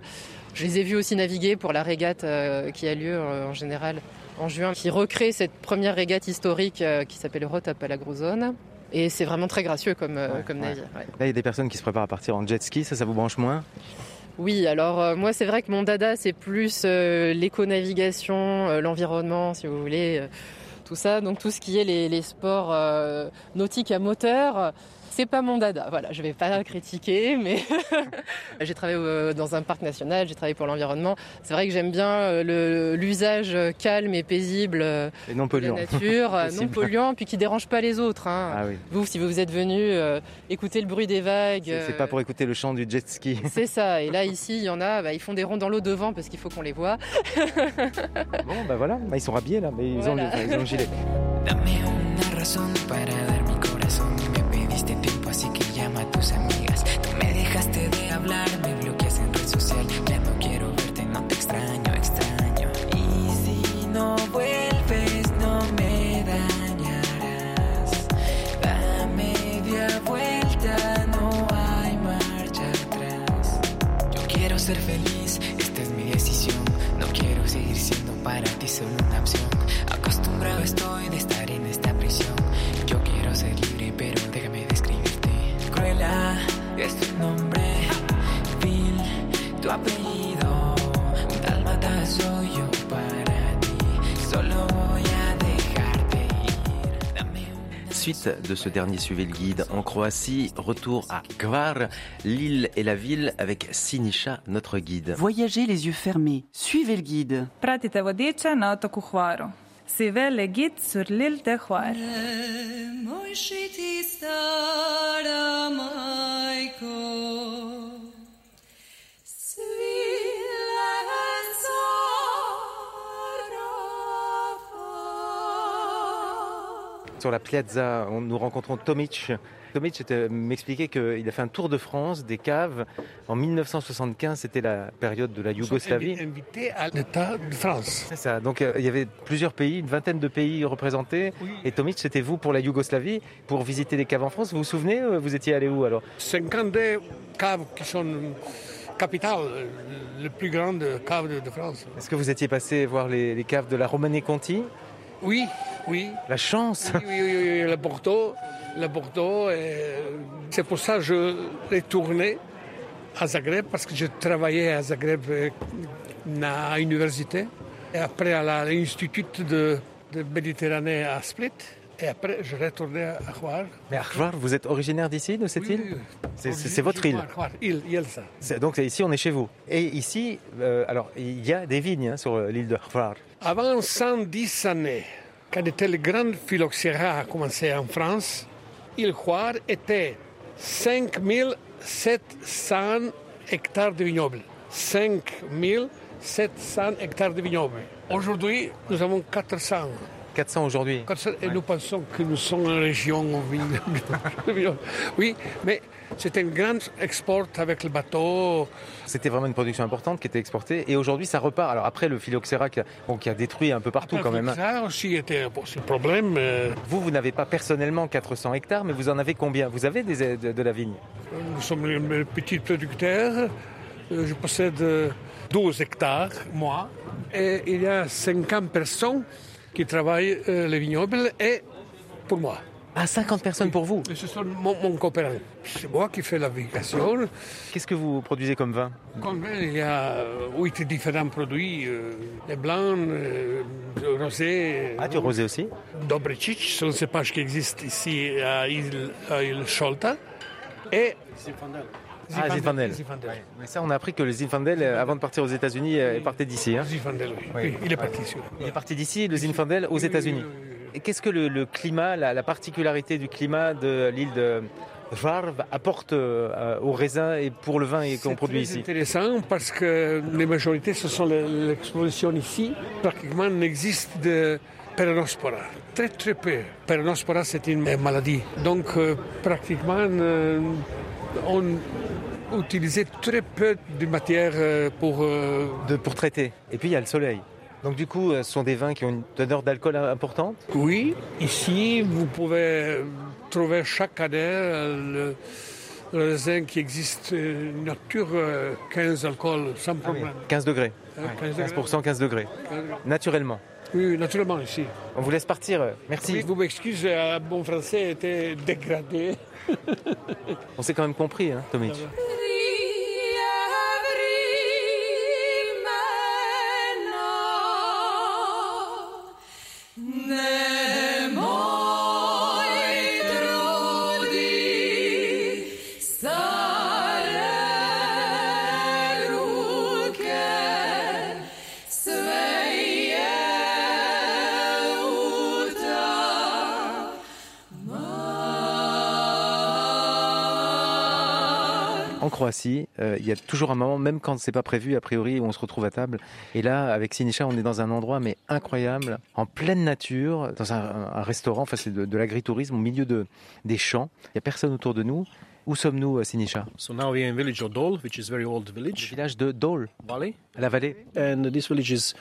Je les ai vus aussi naviguer pour la régate euh, qui a lieu euh, en général en juin, qui recrée cette première régate historique euh, qui s'appelle Rota Palagruzone. Et c'est vraiment très gracieux comme, euh, Ouais, comme ouais. navire. ouais. Là, il y a des personnes qui se préparent à partir en jet ski, ça, ça vous branche moins? Oui, alors euh, moi c'est vrai que mon dada c'est plus euh, l'éco-navigation, euh, l'environnement si vous voulez. Euh, tout ça. Donc tout ce qui est les, sports nautiques à moteur, c'est pas mon dada. Voilà, je vais pas critiquer, mais j'ai travaillé euh, dans un parc national, j'ai travaillé pour l'environnement. C'est vrai que j'aime bien euh, l'usage calme et paisible euh, Et non de la polluant. nature, non polluant, puis qui dérange pas les autres. hein. Ah oui. Vous, si vous êtes venu euh, écouter le bruit des vagues. C'est euh, pas pour écouter le chant du jet ski. c'est ça. Et là, ici, il y en a, bah, ils font des ronds dans l'eau devant parce qu'il faut qu'on les voit. Bon, bah voilà, Bah, ils sont habillés là, mais ils, ont, Voilà. le, ils ont le gilet. Dame una razón para dar mi corazón. Me pediste tiempo, así que llama a tus amigas. Tú me dejaste de hablar, me bloqueas en red social. Ya no quiero verte, no te extraño, extraño. Y si no vuelves, no me dañarás. Da media vuelta, no hay marcha atrás. Yo quiero ser feliz, esta es mi decisión. No quiero seguir siendo para ti solo una opción. Acostumbrado estoy de estar yo para ti. Solo voy a dejarte ir. Dame una Suite de ce dernier Suivez le guide en Croatie, retour à Gvar, l'île et la ville avec Sinisha, notre guide. Voyagez les yeux fermés. Suivez le guide. Pratite vodiča na otoku Hvaru. Si vele gid sur l'île de Hvar. Moj šiti stara majko Sur la piazza, on- nous rencontrons Tomic. Tomic m'expliquait qu'il a fait un tour de France, des caves. En 1975, c'était la période de la Yougoslavie. invité à l'État de France. C'est ça. Donc euh, il y avait plusieurs pays, une vingtaine de pays représentés. Et Tomic, c'était vous pour la Yougoslavie, pour visiter des caves en France. Vous vous souvenez euh, Vous étiez allé où alors? 52 caves qui sont capitales, le plus grande cave de, France. Est-ce que vous étiez passé voir les, les caves de la Romanée Conti Oui, oui. La chance Oui, oui, oui, oui, le Bordeaux. et C'est pour ça que je retourné à Zagreb, parce que je travaillais à Zagreb euh, à l'université. Et après à l'Institut de, de Méditerranée à Split. Et après, je retournais à Hvar. Mais à vous êtes originaire d'ici, de cette Oui, île oui. C'est- votre île Hvar, île. C'est- Donc ici, on est chez vous. Et ici, euh, alors il y a des vignes hein, sur euh, l'île de Hvar. Avant 110 années, quand était le grand phylloxéra a commencé en France, il Hvar était 5700 hectares de vignobles. 5700 hectares de vignobles. Aujourd'hui, nous avons 400. 400 aujourd'hui. 400, et nous pensons que nous sommes en région. Oui, mais c'est un grand export avec le bateau. C'était vraiment une production importante qui était exportée. Et aujourd'hui, ça repart. Alors après, le phylloxéra qui a, bon, qui a détruit un peu partout quand même. hein. Ça aussi était bon, le problème. euh, Vous, vous n'avez pas personnellement 400 hectares, mais vous en avez combien? Vous avez des, de, de la vigne? Nous sommes un petit producteur. Euh, Je possède euh, 12 hectares, moi. Et il y a 50 personnes qui travaillent euh, les vignobles et pour moi. Ah, 50 personnes pour vous Et ce sont mon, mon copain. C'est moi qui fais la végétation. Qu'est-ce que vous produisez comme vin? Comme il y a euh, huit différents produits, euh, les blancs, euh, le rosé, Ah, du rosé aussi? Dobricic, c'est un cépage qui existe ici à île, à île. Et Ah, Zinfandel. Zinfandel. Mais ça, on a appris que le Zinfandel, euh, avant de partir aux États-Unis, euh, partait d'ici. hein. Zinfandel, oui. Oui. Oui, il est parti ici. Il est parti d'ici, le Zinfandel, aux États-Unis. qu'est-ce que le, le climat, la, la particularité du climat de l'île de Varv apporte euh, au raisin et pour le vin qu'on C'est produit très ici? intéressant parce que les majorités, ce sont les- l'exposition ici. Pratiquement, n'existe de Peronospora. Très, très peu. Peronospora, c'est une maladie. Donc, euh, pratiquement, euh, on utilisait très peu de matière euh, pour... euh, de, pour traiter. Et puis il y a le soleil. Donc du coup, euh, ce sont des vins qui ont une teneur d'alcool importante? Oui, ici, vous pouvez trouver chaque année le, raisin qui existe nature euh, 15 alcool sans problème. 15 degrés. Hein, 15 degrés. 15%, 15 degrés. Naturellement. Oui, naturellement ici. On vous laisse partir. Merci. Oui, vous m'excusez, mon français était dégradé. On s'est quand même compris, hein, Tomic. Ne Croatie, euh, il y a toujours un moment, même quand c'est pas prévu, a priori, où on se retrouve à table. Et là, avec Sinisha, on est dans un endroit mais incroyable, en pleine nature, dans un, un restaurant. Enfin, c'est de, de l'agritourisme au milieu de des champs. Il y a personne autour de nous. Où sommes-nous, euh, Sinisha? So now we are in village of Dol, which is very old Le village, village de Dole, Valley, à la vallée. and this village is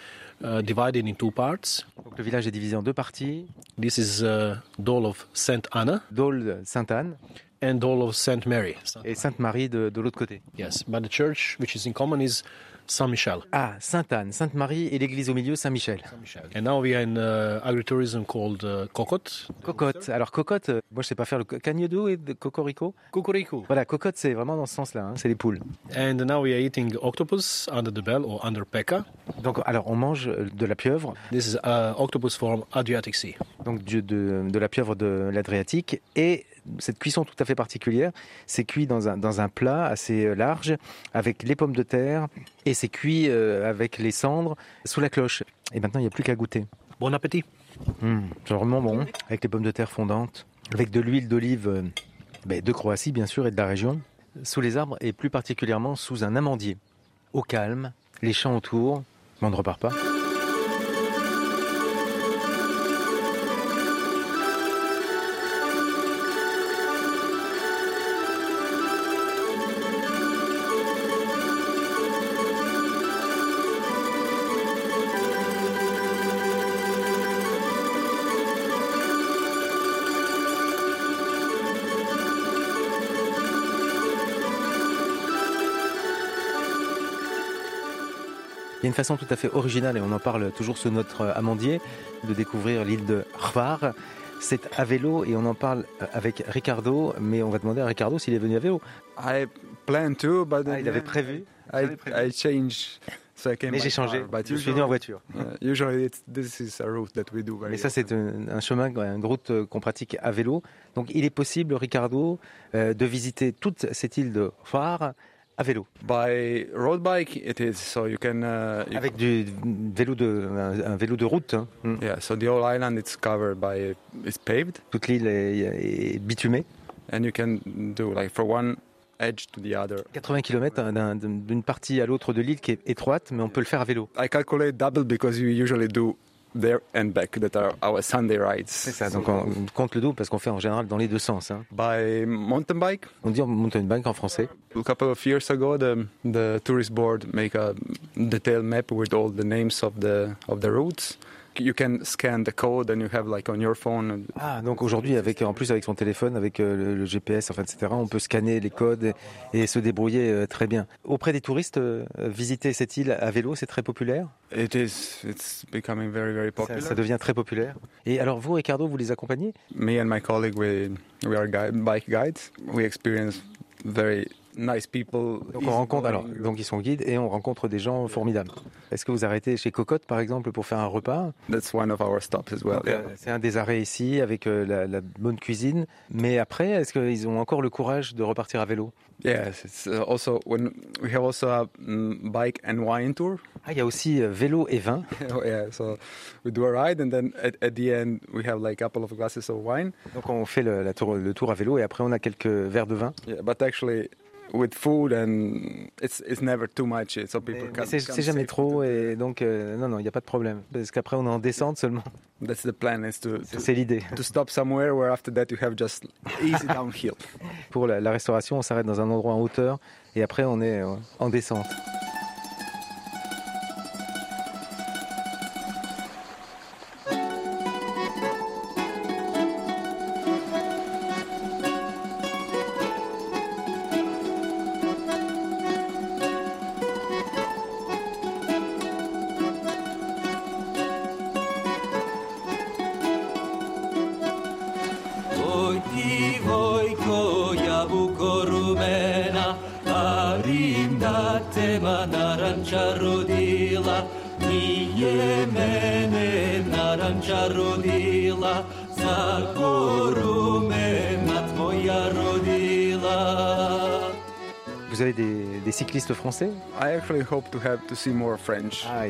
uh, divided in two parts. Donc, le village est divisé en deux parties. This is uh, Dol of Saint Anna Dole, Sainte-Anne and Dol of Saint Mary. et Sainte-Marie de, de l'autre côté. Yes, but the church which is in common is Saint Michel. Ah, Sainte-Anne, Sainte-Marie et l'église au milieu, Saint-Michel. And now we are in uh, agritourism called uh, Kokot. Cocotte. Alors cocotte, euh, moi je sais pas faire le can you do it, cocorico Kukuriku. Voilà, cocotte c'est vraiment dans ce sens-là, hein, c'est les poules. And now we are eating octopus under the bell or under peka. Donc alors on mange euh, de la pieuvre, This is uh, octopus from Adriatic Sea. donc du- de, de la pieuvre de l'Adriatique et cette cuisson tout à fait particulière, c'est cuit dans un, dans un plat assez euh, large avec les pommes de terre et c'est cuit euh, avec les cendres sous la cloche. Et maintenant il n'y a plus qu'à goûter. Bon appétit. Mmh, c'est vraiment bon, avec les pommes de terre fondantes, avec de l'huile d'olive euh, ben, de Croatie bien sûr et de la région, sous les arbres et plus particulièrement sous un amandier. Au calme, les champs autour, mais on ne repart pas. Une façon tout à fait originale, et on en parle toujours sous notre euh, amandier, de découvrir l'île de Hvar. C'est à vélo et on en parle euh, avec Ricardo, mais on va demander à Ricardo s'il est venu à vélo. I planned to, but Ah, il avait prévu. I, I changed. So I came Mais j'ai changé. car, Je suis venu en voiture. uh, usually, it's, this is a route that we do very Mais ça, c'est un, un chemin, une route euh, qu'on pratique à vélo. Donc, il est possible, Ricardo, euh, de visiter toute cette île de Hvar à vélo. By road bike, it is. So you can. Uh, you- Avec du vélo de, un, un vélo de route. hein. Mm. yeah. So the whole island it's covered by it's paved, Toute l'île est, est bitumée. and you can do like for one edge to the other. 80 km d'une partie à l'autre de l'île qui est étroite, mais on peut le faire à vélo. I calculate double because you usually do there and back. That are our Sunday rides. C'est ça, donc on compte le double parce qu'on fait en général dans les deux sens. hein. By mountain bike, On dit mountain bike en français. A couple of years ago, the the tourist board make a detailed map with all the names of the of the routes. You can scan the code and you have like on your phone. Ah, donc aujourd'hui, avec en plus avec son téléphone, avec euh, le, le GPS, enfin, etc., on peut scanner les codes et, et se débrouiller euh, très bien. Auprès des touristes, euh, visiter cette île à vélo, c'est très populaire? It is. It's becoming very very Ça, popular. ça devient très populaire. Et alors vous, Ricardo, vous les accompagnez? Me and my colleague, we we are guide, bike guides. We experience very nice people. Donc on rencontre, alors, donc ils sont guides et on rencontre des gens formidables. Est-ce que vous arrêtez chez Cocotte, par exemple, pour faire un repas? That's one of our stops as well. Euh, C'est un des arrêts ici avec euh, la, la bonne cuisine. Mais après, est-ce qu'ils ont encore le courage de repartir à vélo? Yes, it's uh, also when we have also a mm, bike and wine tour. Ah, il y a aussi euh, vélo et vin. yeah, so we do a ride and then at, at the end we have like a couple of glasses of wine. Donc on fait le, la tour, le tour à vélo et après on a quelques verres de vin. Yeah, but actually with food and it's it's never too much, so people can. c'est jamais trop et donc euh, non, non, il n'y a pas de problème. Parce qu'après on est en descente seulement. That's the plan is to C'est to, c'est l'idée. to stop somewhere where after that you have just easy downhill. Pour la, la restauration, on s'arrête dans un endroit en hauteur et après on est euh, en descente. Nabucco rumena, parim datema narancha retrouver des, des cyclistes français I actually hope to have to see more French. Ah,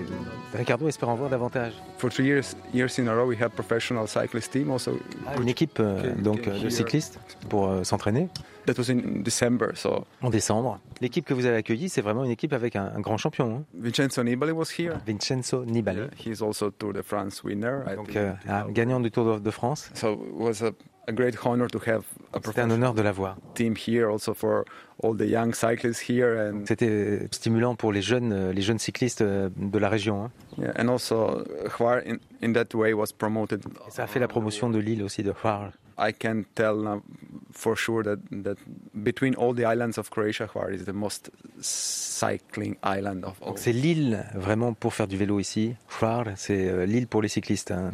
Ricardo espère en voir davantage. For three years, years in a row, we have professional cyclist team also. Ah, une équipe euh, donc euh, de cyclistes pour euh, s'entraîner That was in December, so en décembre. L'équipe que vous avez accueillie, c'est vraiment une équipe avec un, un grand champion, hein. Vincenzo Nibali was here. Vincenzo Nibali. Yeah, he's also Tour de France winner. I Donc, think. euh, un gagnant du Tour de, de France. So it was a, a great honor to have a C'était un honneur de l'avoir. team here, also for all the young cyclists here, and C'était stimulant pour les jeunes, euh, les jeunes cyclistes euh, de la région. hein. yeah, and also Hvar in, in that way was promoted. Et ça a fait la promotion de l'île aussi de Hvar. I can tell now for sure that that between all the islands of Croatia, Hvar is the most cycling island of all. C'est l'île vraiment pour faire du vélo ici. Hvar, c'est euh, l'île pour les cyclistes. hein.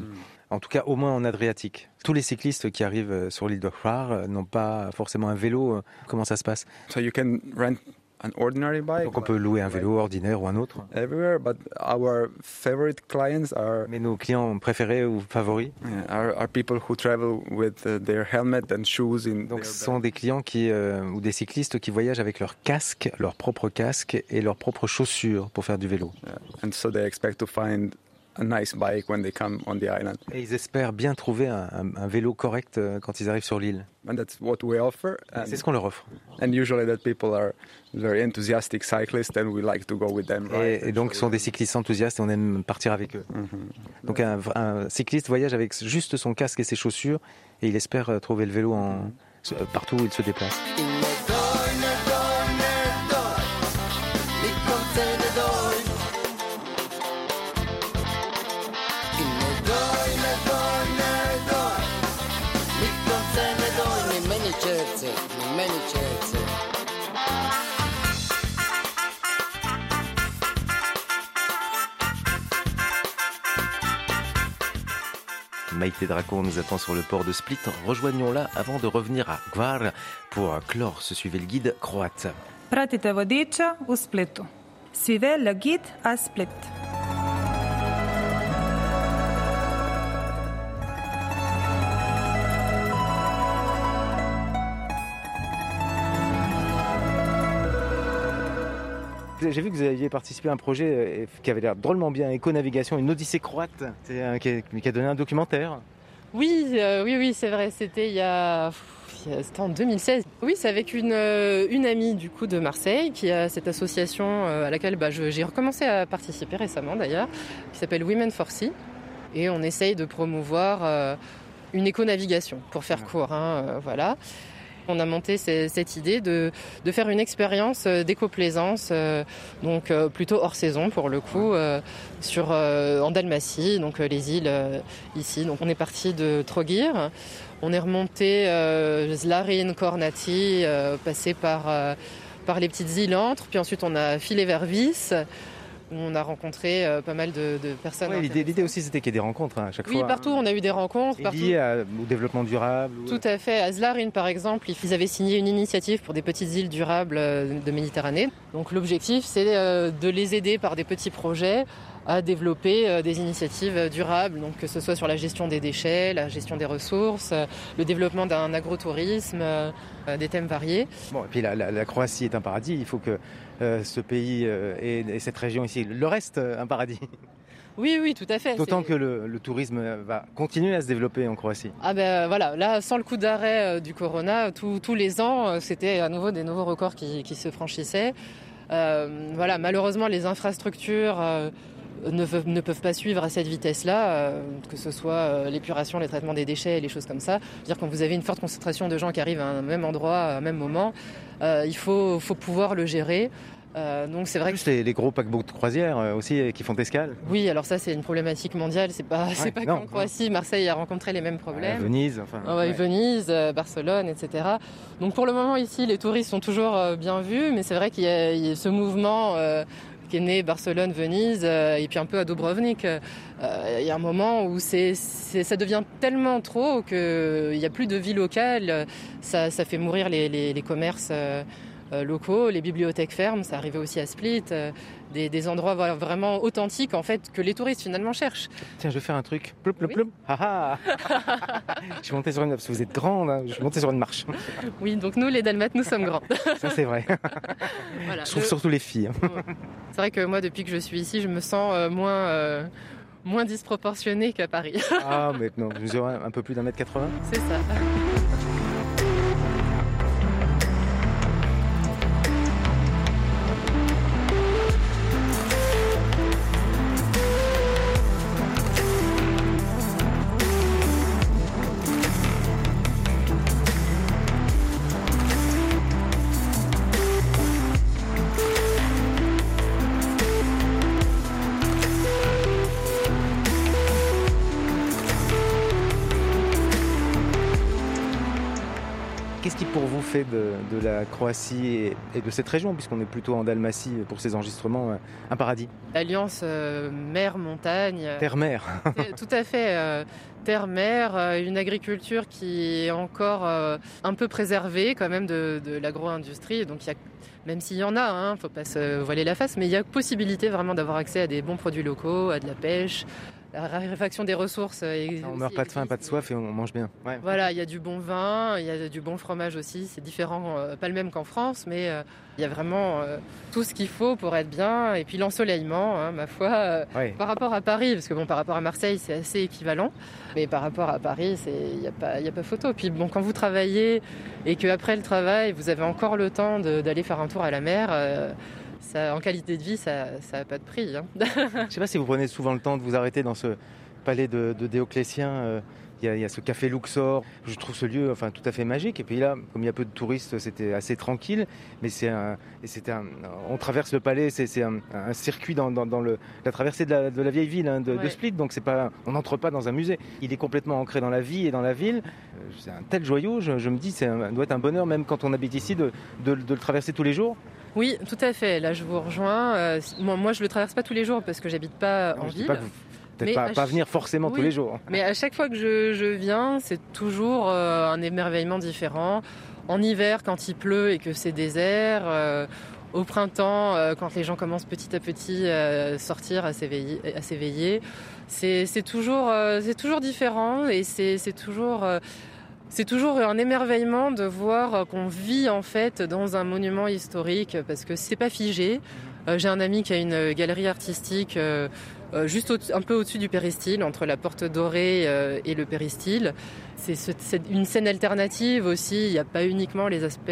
En tout cas, au moins en Adriatique. Tous les cyclistes qui arrivent euh, sur l'île de Hvar euh, n'ont pas forcément un vélo. euh, Comment ça se passe? So you can rent an ordinary bike. Donc on peut louer un vélo ordinaire ou un autre. everywhere, but our favorite clients are Mais nos clients préférés ou favoris, yeah, are, are people who travel with their helmet and shoes in donc their ce sont des clients qui euh, ou des cyclistes qui voyagent avec leur casque, leur propre casque et leurs propres chaussures pour faire du vélo. and so they expect to find a nice bike when they come on the island. Et ils espèrent bien trouver un, un- un vélo correct euh, quand ils arrivent sur l'île. And that's what we offer. Et And, C'est ce qu'on leur offre. and usually that people are very enthusiastic cyclists and we like to go with them. ride Et, donc, ce sont des cyclistes enthousiastes et on aime partir avec eux. Mhm. Donc, un, un cycliste voyage avec juste son casque et ses chaussures et il espère euh, trouver le vélo en, euh, partout où il se déplace. Maïté Dracon nous attend sur le port de Split. Rejoignons-la avant de revenir à Gvar pour clore ce suivez le guide croate. Pratite vodiča u Splitu. Suivez le guide à Split. J'ai vu que vous aviez participé à un projet euh, qui avait l'air drôlement bien, Éco-navigation, une odyssée croate, un- qui, a, donné un documentaire. Oui, euh, oui, oui, c'est vrai. C'était il y a, c'était en 2016. Oui, c'est avec une, euh, une amie du coup de Marseille qui a cette association euh, à laquelle bah, j'ai recommencé à participer récemment d'ailleurs, qui s'appelle Women for Sea. Et on essaye de promouvoir euh, une éco-navigation, pour faire court. hein, voilà. On a monté ce- cette idée de, de faire une expérience euh, d'éco-plaisance, euh, donc euh, plutôt hors saison pour le coup, sur, en Dalmatie, donc les îles ici. Donc on est parti de Trogir, on est remonté euh, Zlarin, Kornati, euh, passé par, euh, par les petites îles Antres, puis ensuite on a filé vers Vis, on a rencontré euh, pas mal de, de personnes. Ouais, l'idée, aussi, c'était qu'il y ait des rencontres hein, à chaque Oui, fois. partout on a eu des rencontres. Partout. liées à- au développement durable. ou- Tout à fait. À Zlarin, par exemple, ils avaient signé une initiative pour des petites îles durables euh, de Méditerranée. Donc l'objectif, c'est euh, de les aider par des petits projets à développer des initiatives durables, donc que ce soit sur la gestion des déchets, la gestion des ressources, le développement d'un agrotourisme, des thèmes variés. Bon, et puis la, la- la Croatie est un paradis. Il faut que ce pays euh, et, et cette région ici le reste euh, un paradis. Oui, oui, tout à fait. D'autant que le, le tourisme va continuer à se développer en Croatie. Ah ben voilà, là sans le coup d'arrêt euh, du corona, tous- tous les ans, euh, c'était à nouveau des nouveaux records qui, qui se franchissaient. Euh, voilà, malheureusement, les infrastructures euh, ne, peuvent- ne peuvent pas suivre à cette vitesse-là, euh, que ce soit euh, l'épuration, les traitements des déchets, les choses comme ça. C'est-à-dire quand vous avez une forte concentration de gens qui arrivent à un même endroit, à un même moment, euh, il faut, faut pouvoir le gérer. Euh, donc c'est vrai que Plus les, les gros paquebots de croisière euh, aussi euh, qui font escale. oui, alors ça c'est une problématique mondiale. C'est pas, c'est pas qu'en Croatie, Marseille a rencontré les mêmes problèmes. Venise, enfin. Ouais, ouais. Venise, euh, Barcelone, etc. Donc pour le moment ici, les touristes sont toujours euh, bien vus, mais c'est vrai qu'il y, a il y a ce mouvement euh, qui est né Barcelone, Venise, euh, et puis un peu à Dubrovnik. Euh, Il y a un moment où ça devient tellement trop qu'il n'y a plus de vie locale. Ça, fait mourir les, les- commerces. euh, euh, locaux, les bibliothèques fermes, ça arrivait aussi à Split, euh, des, des endroits vraiment authentiques en fait que les touristes finalement cherchent. Tiens, je vais faire un truc. Ploup, ploup. Ah, ah. je suis monté sur une... Parce que vous êtes grande, hein. je suis monté sur une marche. Oui, donc nous les Dalmates, nous sommes grands. Ça, c'est vrai. Voilà, Je trouve le- surtout les filles. hein. C'est vrai que moi, depuis que je suis ici, je me sens euh, moins, euh, moins disproportionnée qu'à Paris. Ah, mais non, vous mesurez un peu plus d'un mètre 80 C'est ça. Fait de, de la Croatie et, et de cette région, puisqu'on est plutôt en Dalmatie pour ces enregistrements, euh, un paradis L'alliance euh, mer-montagne. euh, Terre-mer. c'est- Tout à fait. euh, Terre-mer, euh, une agriculture qui est encore euh, un peu préservée quand même de, de l'agro-industrie. Donc il y a, même s'il y en a, hein, faut pas se voiler la face, mais il y a possibilité vraiment d'avoir accès à des bons produits locaux, à de la pêche, la raréfaction des ressources. euh, On meurt pas de faim, pas de soif et on mange bien. Ouais. Voilà, il y a du bon vin, il y a du bon fromage aussi. C'est différent, euh, pas le même qu'en France, mais euh, il y a vraiment tout ce qu'il faut pour être bien. Et puis l'ensoleillement, hein, ma foi, Ouais. par rapport à Paris, parce que bon, par rapport à Marseille, c'est assez équivalent, mais par rapport à Paris, il n'y a pas, y a pas photo. Puis bon, quand vous travaillez et que après le travail, vous avez encore le temps d'aller faire un tour à la mer. euh, ça, en qualité de vie, ça n'a pas de prix. hein. Je sais pas si vous prenez souvent le temps de vous arrêter dans ce palais de, de Dioclétien. euh, Il y, a, il y a ce café Luxor. Je trouve ce lieu enfin, tout à fait magique. Et puis là, comme il y a peu de touristes, c'était assez tranquille. Mais c'est un, un- on traverse le palais, c'est, un, un circuit dans, dans- dans le, la traversée de la, de la vieille ville hein, de. Split. Donc pas, on n'entre pas dans un musée. Il est complètement ancré dans la vie et dans la ville. Euh, C'est un tel joyau. Je, je me dis, c'est un, doit être un bonheur, même quand on habite ici, de- de le traverser tous les jours. Oui, tout à fait. Là, je vous rejoins. Euh, moi, moi, je le traverse pas tous les jours parce que j'habite pas en je dis ville. pas que vous- Peut-être pas, venir forcément tous les jours. Mais à chaque fois que je, je viens, c'est toujours euh, un émerveillement différent. En hiver, quand il pleut et que c'est désert. euh, au printemps, euh, quand les gens commencent petit à petit à sortir, à s'éveiller, à s'éveiller. c'est c'est toujours, euh, c'est toujours différent et c'est c'est toujours, c'est toujours un émerveillement de voir qu'on vit en fait dans un monument historique parce que c'est pas figé. Euh, J'ai un ami qui a une galerie artistique euh, euh, juste au- un peu au-dessus du péristyle, entre la porte dorée et le péristyle. C'est ce- c'est une scène alternative aussi, il n'y a pas uniquement les aspects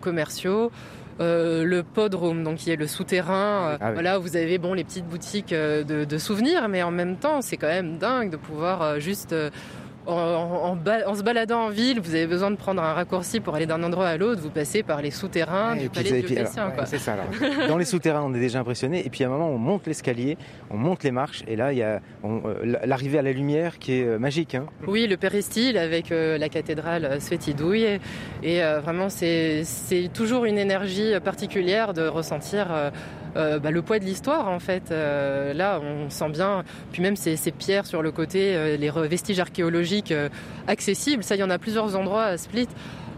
commerciaux. Euh, le podroom, donc qui est le souterrain. Ah oui. Voilà, vous avez bon les petites boutiques de, de souvenirs, mais en même temps, c'est quand même dingue de pouvoir juste euh, en, se baladant en ville, vous avez besoin de prendre un raccourci pour aller d'un endroit à l'autre. Vous passez par les souterrains Ouais, du et puis, palais de et ouais, C'est ça. alors. Dans les souterrains, on est déjà impressionné. Et puis à un moment, on monte l'escalier, on monte les marches, et là, il y a euh, l'arrivée à la lumière qui est euh, magique. hein. Oui, le péristyle avec euh, la cathédrale Svetidouille. Et euh, vraiment, c'est toujours une énergie particulière de ressentir euh, bah, le poids de l'histoire, en fait. Euh, là, on sent bien. Puis même ces, pierres sur le côté, euh, les vestiges archéologiques accessibles. Ça, il y en a plusieurs endroits à Split.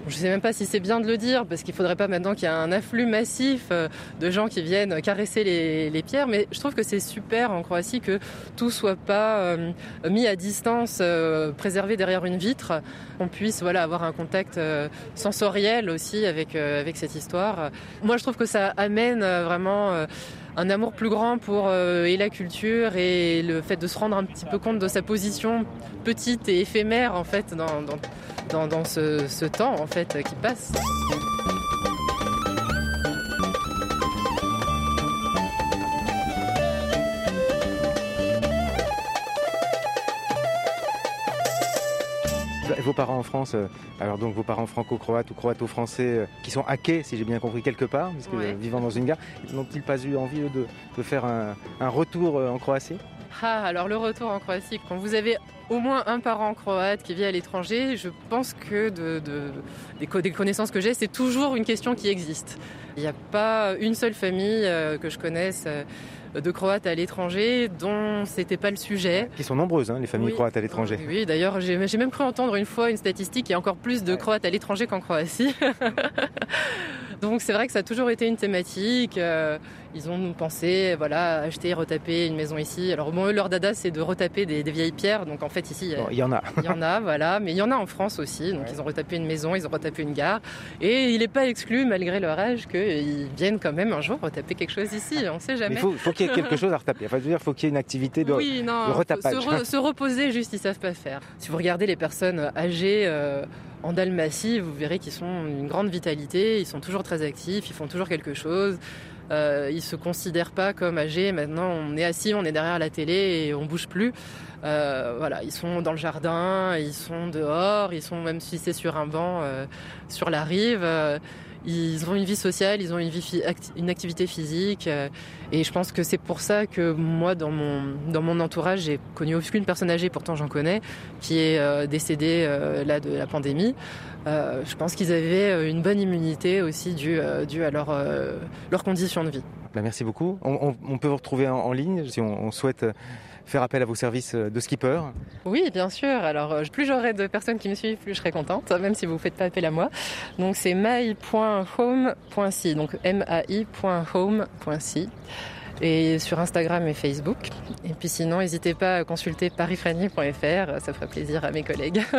Je ne sais même pas si c'est bien de le dire, parce qu'il ne faudrait pas maintenant qu'il y ait un afflux massif euh, de gens qui viennent caresser les, les pierres. Mais je trouve que c'est super en Croatie que tout soit pas euh, mis à distance, euh, préservé derrière une vitre. On puisse voilà avoir un contact euh, sensoriel aussi avec euh, avec cette histoire. Moi, je trouve que ça amène euh, vraiment. Un amour plus grand pour euh, et la culture et le fait de se rendre un petit peu compte de sa position petite et éphémère en fait dans, dans ce, ce temps en fait qui passe. Vos parents en France, euh, alors donc vos parents franco-croates ou croato-français, euh, qui sont hackés, si j'ai bien compris, quelque part, parce que Ouais. euh, vivant dans une gare, n'ont-ils pas eu envie de, de faire un, un retour en Croatie? Ah, alors le retour en Croatie, quand vous avez au moins un parent croate qui vit à l'étranger, je pense que de, de- des, co- des connaissances que j'ai, c'est toujours une question qui existe. Il n'y a pas une seule famille que je connaisse de Croates à l'étranger dont c'était pas le sujet. Qui sont nombreuses, hein, les familles Oui. croates à l'étranger. Oui, d'ailleurs, j'ai même cru entendre une fois une statistique qu'il y a encore plus de Croates à l'étranger qu'en Croatie. Donc c'est vrai que ça a toujours été une thématique. euh, ils ont pensé, voilà, acheter, retaper une maison ici. Alors bon, eux, leur dada, c'est de retaper des, des vieilles pierres. Donc en fait, ici, il y a- Bon, il y en a. il y en a, voilà, mais il y en a en France aussi. Donc ils ont retapé une maison, ils ont retapé une gare. Et il n'est pas exclu, malgré leur âge, qu'ils viennent quand même un jour retaper quelque chose ici. On ne sait Mais jamais. il faut, qu'il y ait quelque chose à retaper. Enfin, je veux dire, faut qu'il y ait une activité de, oui, non, de retapage. Se, re- se reposer, juste, ils savent pas faire. Si vous regardez les personnes âgées euh, en Dalmatie, vous verrez qu'ils sont une grande vitalité, ils sont toujours très actifs, ils font toujours quelque chose. Euh, ils se considèrent pas comme âgés. Maintenant, on est assis, on est derrière la télé et on bouge plus. Euh, voilà, ils sont dans le jardin, ils sont dehors, ils sont même si sur un banc, euh, sur la rive. Ils ont une vie sociale, ils ont une, vie une activité physique. euh, et je pense que c'est pour ça que moi, dans mon, dans mon entourage, j'ai connu aucune personne âgée, pourtant j'en connais, qui est euh, décédée euh, là de la pandémie. Je pense qu'ils avaient une bonne immunité aussi due, due à leur, leurs conditions de vie. Bah, merci beaucoup. On, on- on peut vous retrouver en, ligne si on, on souhaite faire appel à vos services euh, de skipper. Oui, bien sûr. Alors, euh, plus j'aurai de personnes qui me suivent, plus je serai contente, même si vous ne faites pas appel à moi. Donc, c'est my.home.si, donc mai.home.si. Et sur Instagram et Facebook. Et puis sinon, n'hésitez pas à consulter parisfrenier.fr, ça fera plaisir à mes collègues.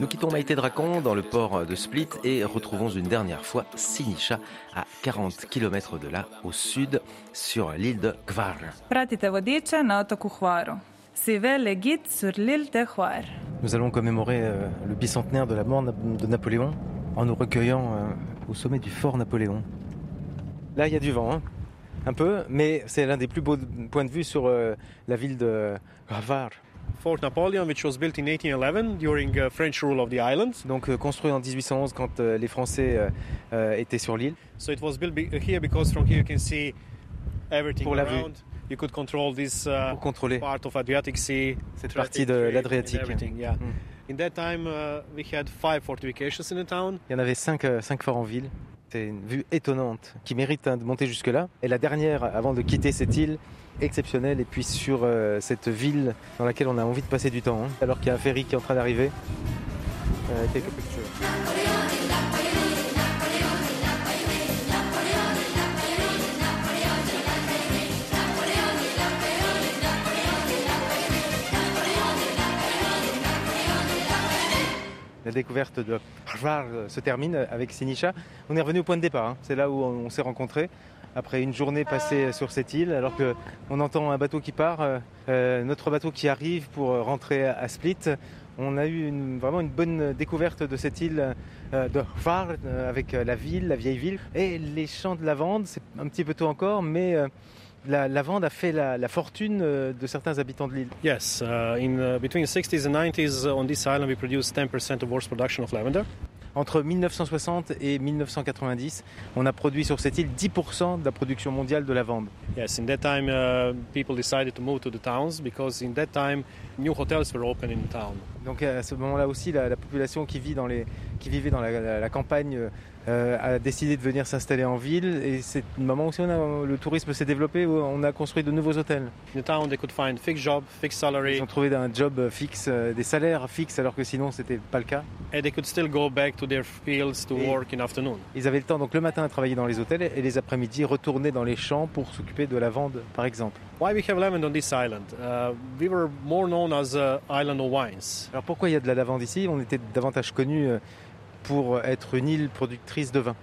Nous quittons Maïté Dracon dans le port de Split et retrouvons une dernière fois Sinisha à 40 km de là, au sud, sur l'île de Kvar. Nous allons commémorer euh, le bicentenaire de la mort de Napoléon en nous recueillant euh, au sommet du fort Napoléon. Là, il y a du vent, hein, un peu, mais c'est l'un des plus beaux points de vue sur euh, la ville de Hvar. Fort Napoleon, which was built in 1811 during uh, French rule of the island. Donc euh, construit en 1811 quand euh, les Français euh, euh, étaient sur l'île. So it was built be- here because from here you can see everything Pour la vue. around. You could control this uh, Pour contrôler part of Adriatic Sea, cette partie de l'Adriatique. yeah. Mm. In that time, uh, we had five fortifications in the town. Il y en avait cinq, euh, cinq forts en ville. C'est une vue étonnante qui mérite hein, de monter jusque-là. Et la dernière, avant de quitter cette île, exceptionnelle, et puis sur euh, cette ville dans laquelle on a envie de passer du temps, hein, alors qu'il y a un ferry qui est en train d'arriver. Euh. La découverte de euh, se termine avec Sinisha. On est revenu au point de départ. hein. C'est là où on s'est rencontrés. Après une journée passée sur cette île, alors que on entend un bateau qui part, euh, euh, notre bateau qui arrive pour euh, rentrer à, Split. On a eu une- vraiment une bonne découverte de cette île euh, de Hvar, euh, avec la ville, la vieille ville, et les champs de lavande. C'est un petit peu tôt encore, mais euh, la lavande a fait la, la fortune de certains habitants de l'île. Yes, uh, in uh, between 60s and 90s uh, on this island, we produced 10% of world's production of lavender. Entre 1960 et 1990, on a produit sur cette île 10% de la production mondiale de lavande. Yes, in that time, uh, people decided to move to the towns because in that time, new hotels were open in the town. Donc à ce moment-là aussi, la, la population qui, vit dans les, qui vivait dans la, la- la campagne euh, a décidé de venir s'installer en ville. Et c'est un moment aussi où le tourisme s'est développé, où on a construit de nouveaux hôtels. In the town, they could find fixed job, fixed salary, Ils ont trouvé un job fixe, euh, des salaires fixes, alors que sinon c'était pas le cas. and they could still go back to their fields to Et- work in afternoon. Ils avaient le temps donc le matin à travailler dans les hôtels et les après-midi retourner dans les champs pour s'occuper de la vente, par exemple. Why we have lavender on this island? Uh, we were more known as uh, island of wines. Alors pourquoi il y a de la lavande ici? On était davantage connus euh, pour être une île productrice de vin.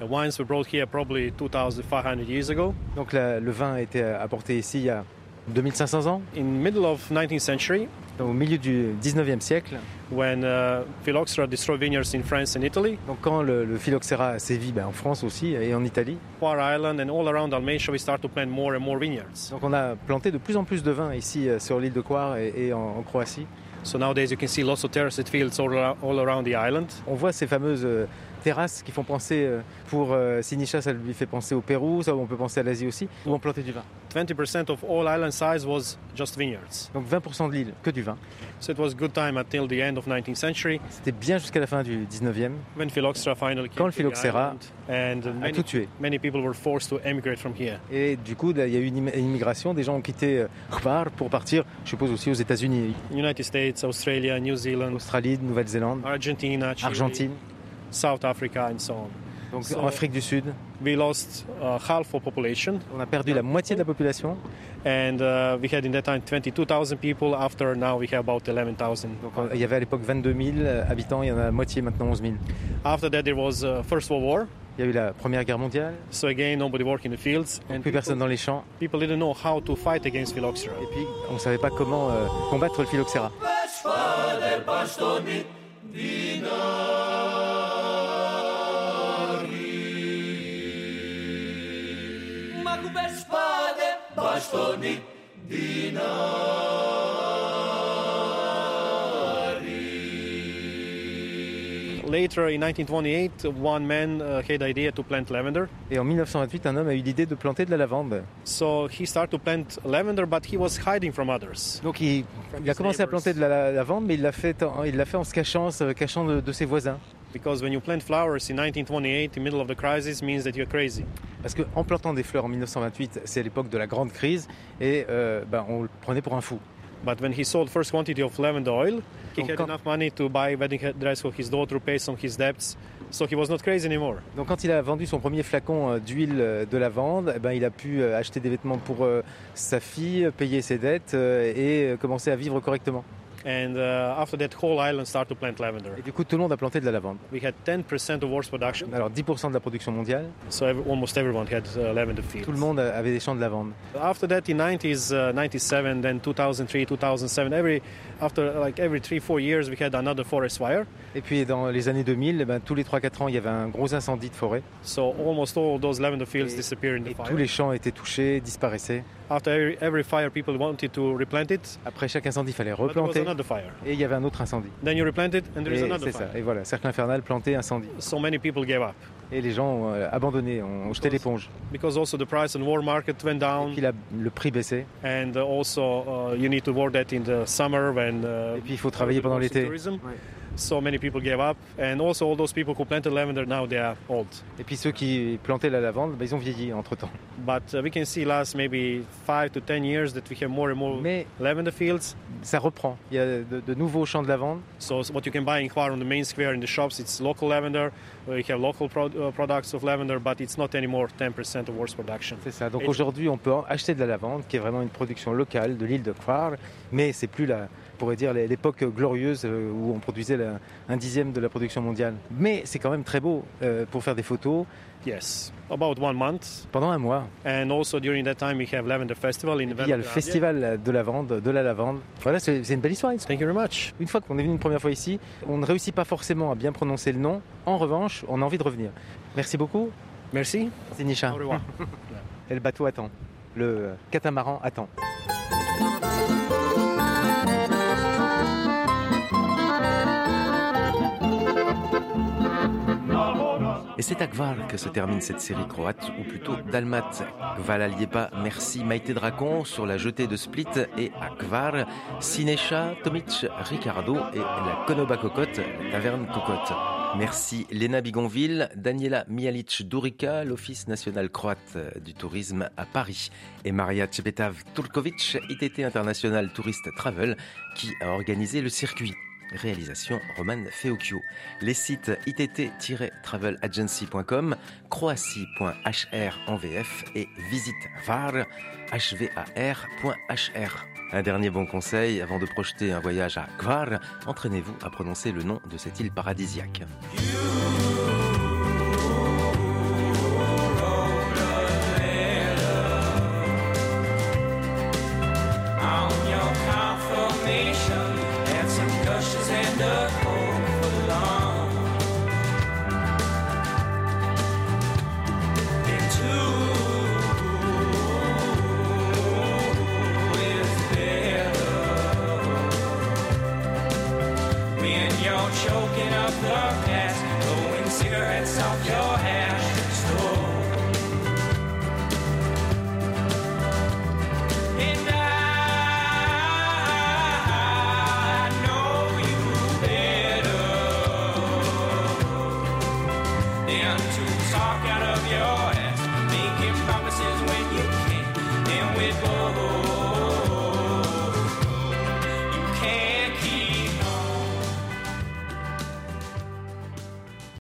The wines were brought here probably 2,500 years ago. Donc la- le vin a été apporté ici il y a 2500 ans, In middle of 19th century, au milieu du 19e siècle. when uh, phylloxera destroyed vineyards in France and Italy, Donc quand le, le phylloxéra a sévi ben, en France aussi et en Italie, Par Island and all around Dalmatia, we start to plant more and more vineyards. donc on a planté de plus en plus de vins ici euh, sur l'île de Coire et, et en, en Croatie. So nowadays you can see lots of terraced fields all around, all around the island. On voit ces fameuses euh, terrasses qui font penser, euh, pour euh, Sinisha, ça lui fait penser au Pérou, ça on peut penser à l'Asie aussi, où on plantait du vin? 20% of all island size was just vineyards. Donc 20% de l'île, que du vin. So it was good time until the end of 19th century C'était bien jusqu'à la fin du 19e, when phylloxera finally came Quand le island, and a many, tout tué. many people were forced to emigrate from here. Et du coup, il y a eu une im- une immigration, des gens ont quitté euh, Hvar pour partir, je suppose aussi aux États-Unis, United States, Australia, New Zealand, Australie, Nouvelle-Zélande, Argentina, Chile, Argentine, South Africa, and so on. donc So- en Afrique du Sud. We lost uh, half of population, On a perdu la moitié de la population. and uh, we had in that time 22,000 people. After now, we have about 11,000. Donc euh, il y avait à l'époque 22 000 habitants, il y en a la moitié maintenant 11 000. After that, there was uh, First World War. Il y a eu la Première Guerre mondiale, So again, nobody worked in the fields, and plus personne dans les champs, people didn't know how to fight against phylloxera. et puis on ne savait pas comment euh, combattre le Μα κουμπές πάντε μπαστονί την Later, in 1928, one man uh, had idea to plant lavender. Et en 1928, un homme a eu l'idée de planter de la lavande. So he started to plant lavender, but he was hiding from others. Donc il, il a commencé à planter de la la- lavande, mais il l'a fait, en- il l'a fait en se cachant, se cachant de, de ses voisins. Because when you plant flowers in 1928, in the middle of the crisis, means that you're crazy. Parce qu'en plantant des fleurs en 1928, c'est à l'époque de la grande crise, et euh, ben, on le prenait pour un fou. But when he sold first quantity of lavender oil, he Donc had quand- enough money to buy wedding dress for his daughter, pay some his debts. So he was not crazy anymore. Donc quand il a vendu son premier flacon euh, d'huile euh, de lavande, eh ben, il a pu euh, acheter des vêtements pour euh, sa fille, payer ses dettes euh, et commencer à vivre correctement. And uh, after that, whole island started to plant lavender. Et du coup, tout le monde a planté de la lavande. We had 10% of world's production, Alors 10% de la production mondiale, so every, almost everyone had uh, lavender fields. tout le monde avait des champs de lavande. After that, in 90s, uh, 97, then 2003, 2007, every after like every three, four years, we had another forest fire. Et puis dans les années 2000, eh ben, tous les 3-4 ans, il y avait un gros incendie de forêt. So almost all those lavender fields Et- disappeared in the Et fire. tous les champs étaient touchés, disparaissaient. After every, every fire, people wanted to replant it, Après chaque incendie, il fallait replanter. another fire. Et il y avait un autre incendie. Then you replant it, and there is Et another c'est ça. fire. Et voilà, cercle infernal, planté, incendie. So many people gave up Et les gens ont euh, abandonné, ont jeté l'éponge. because also the price on war market went Et down, puis la- le prix baissait. and uh, also uh, you need to work that in the summer when. Uh, Et puis il faut travailler pendant l'été. So many people gave up, and also all those people who planted lavender now they are old. Et puis ceux qui plantaient la lavande, ben, ils ont vieilli entre-temps. But uh, we can see last maybe five to ten years that we have more and more Mais lavender fields. ça reprend. Il y a de, de nouveaux champs de lavande. So what you can buy in Hvar on the main square in the shops, it's local lavender. We have local pro- uh, products of lavender, but it's not anymore 10% of world's production. C'est ça. Donc aujourd'hui, on peut acheter de la lavande, qui est vraiment une production locale de l'île de Kvar, mais c'est plus la, pourrait dire l'époque glorieuse euh, où on produisait la- un dixième de la production mondiale. Mais c'est quand même très beau euh, pour faire des photos Yes, about one month. pendant un mois. And also during that time, we have lavender festival in il y a le festival de lavande, de la lavande. Voilà, c'est c'est une belle histoire. Thank you very much. Une fois qu'on est venu une première fois ici, on ne réussit pas forcément à bien prononcer le nom. En revanche, on a envie de revenir. Merci beaucoup. Merci. C'est Nisha. Au revoir. Et le bateau attend. Le catamaran attend. Et c'est à Gvar que se termine cette série croate, ou plutôt dalmate. Gvala Liepa, merci Maïté Dracon sur la jetée de Split, et à Gvar, Sinecha, Tomic, Ricardo et la Konoba Cocotte, taverne Cocotte. Merci Léna Bigonville, Daniela Mialic Durica, l'Office national croate du tourisme à Paris, et Maria Cepetav Turkovic, ITT International Tourist Travel, qui a organisé le circuit. Réalisation Roman Feocchio. Les sites itt-travelagency.com, croatie.hr en VF et visite var, hvar.hr. Un dernier bon conseil avant de projeter un voyage à Kvar, entraînez-vous à prononcer le nom de cette île paradisiaque.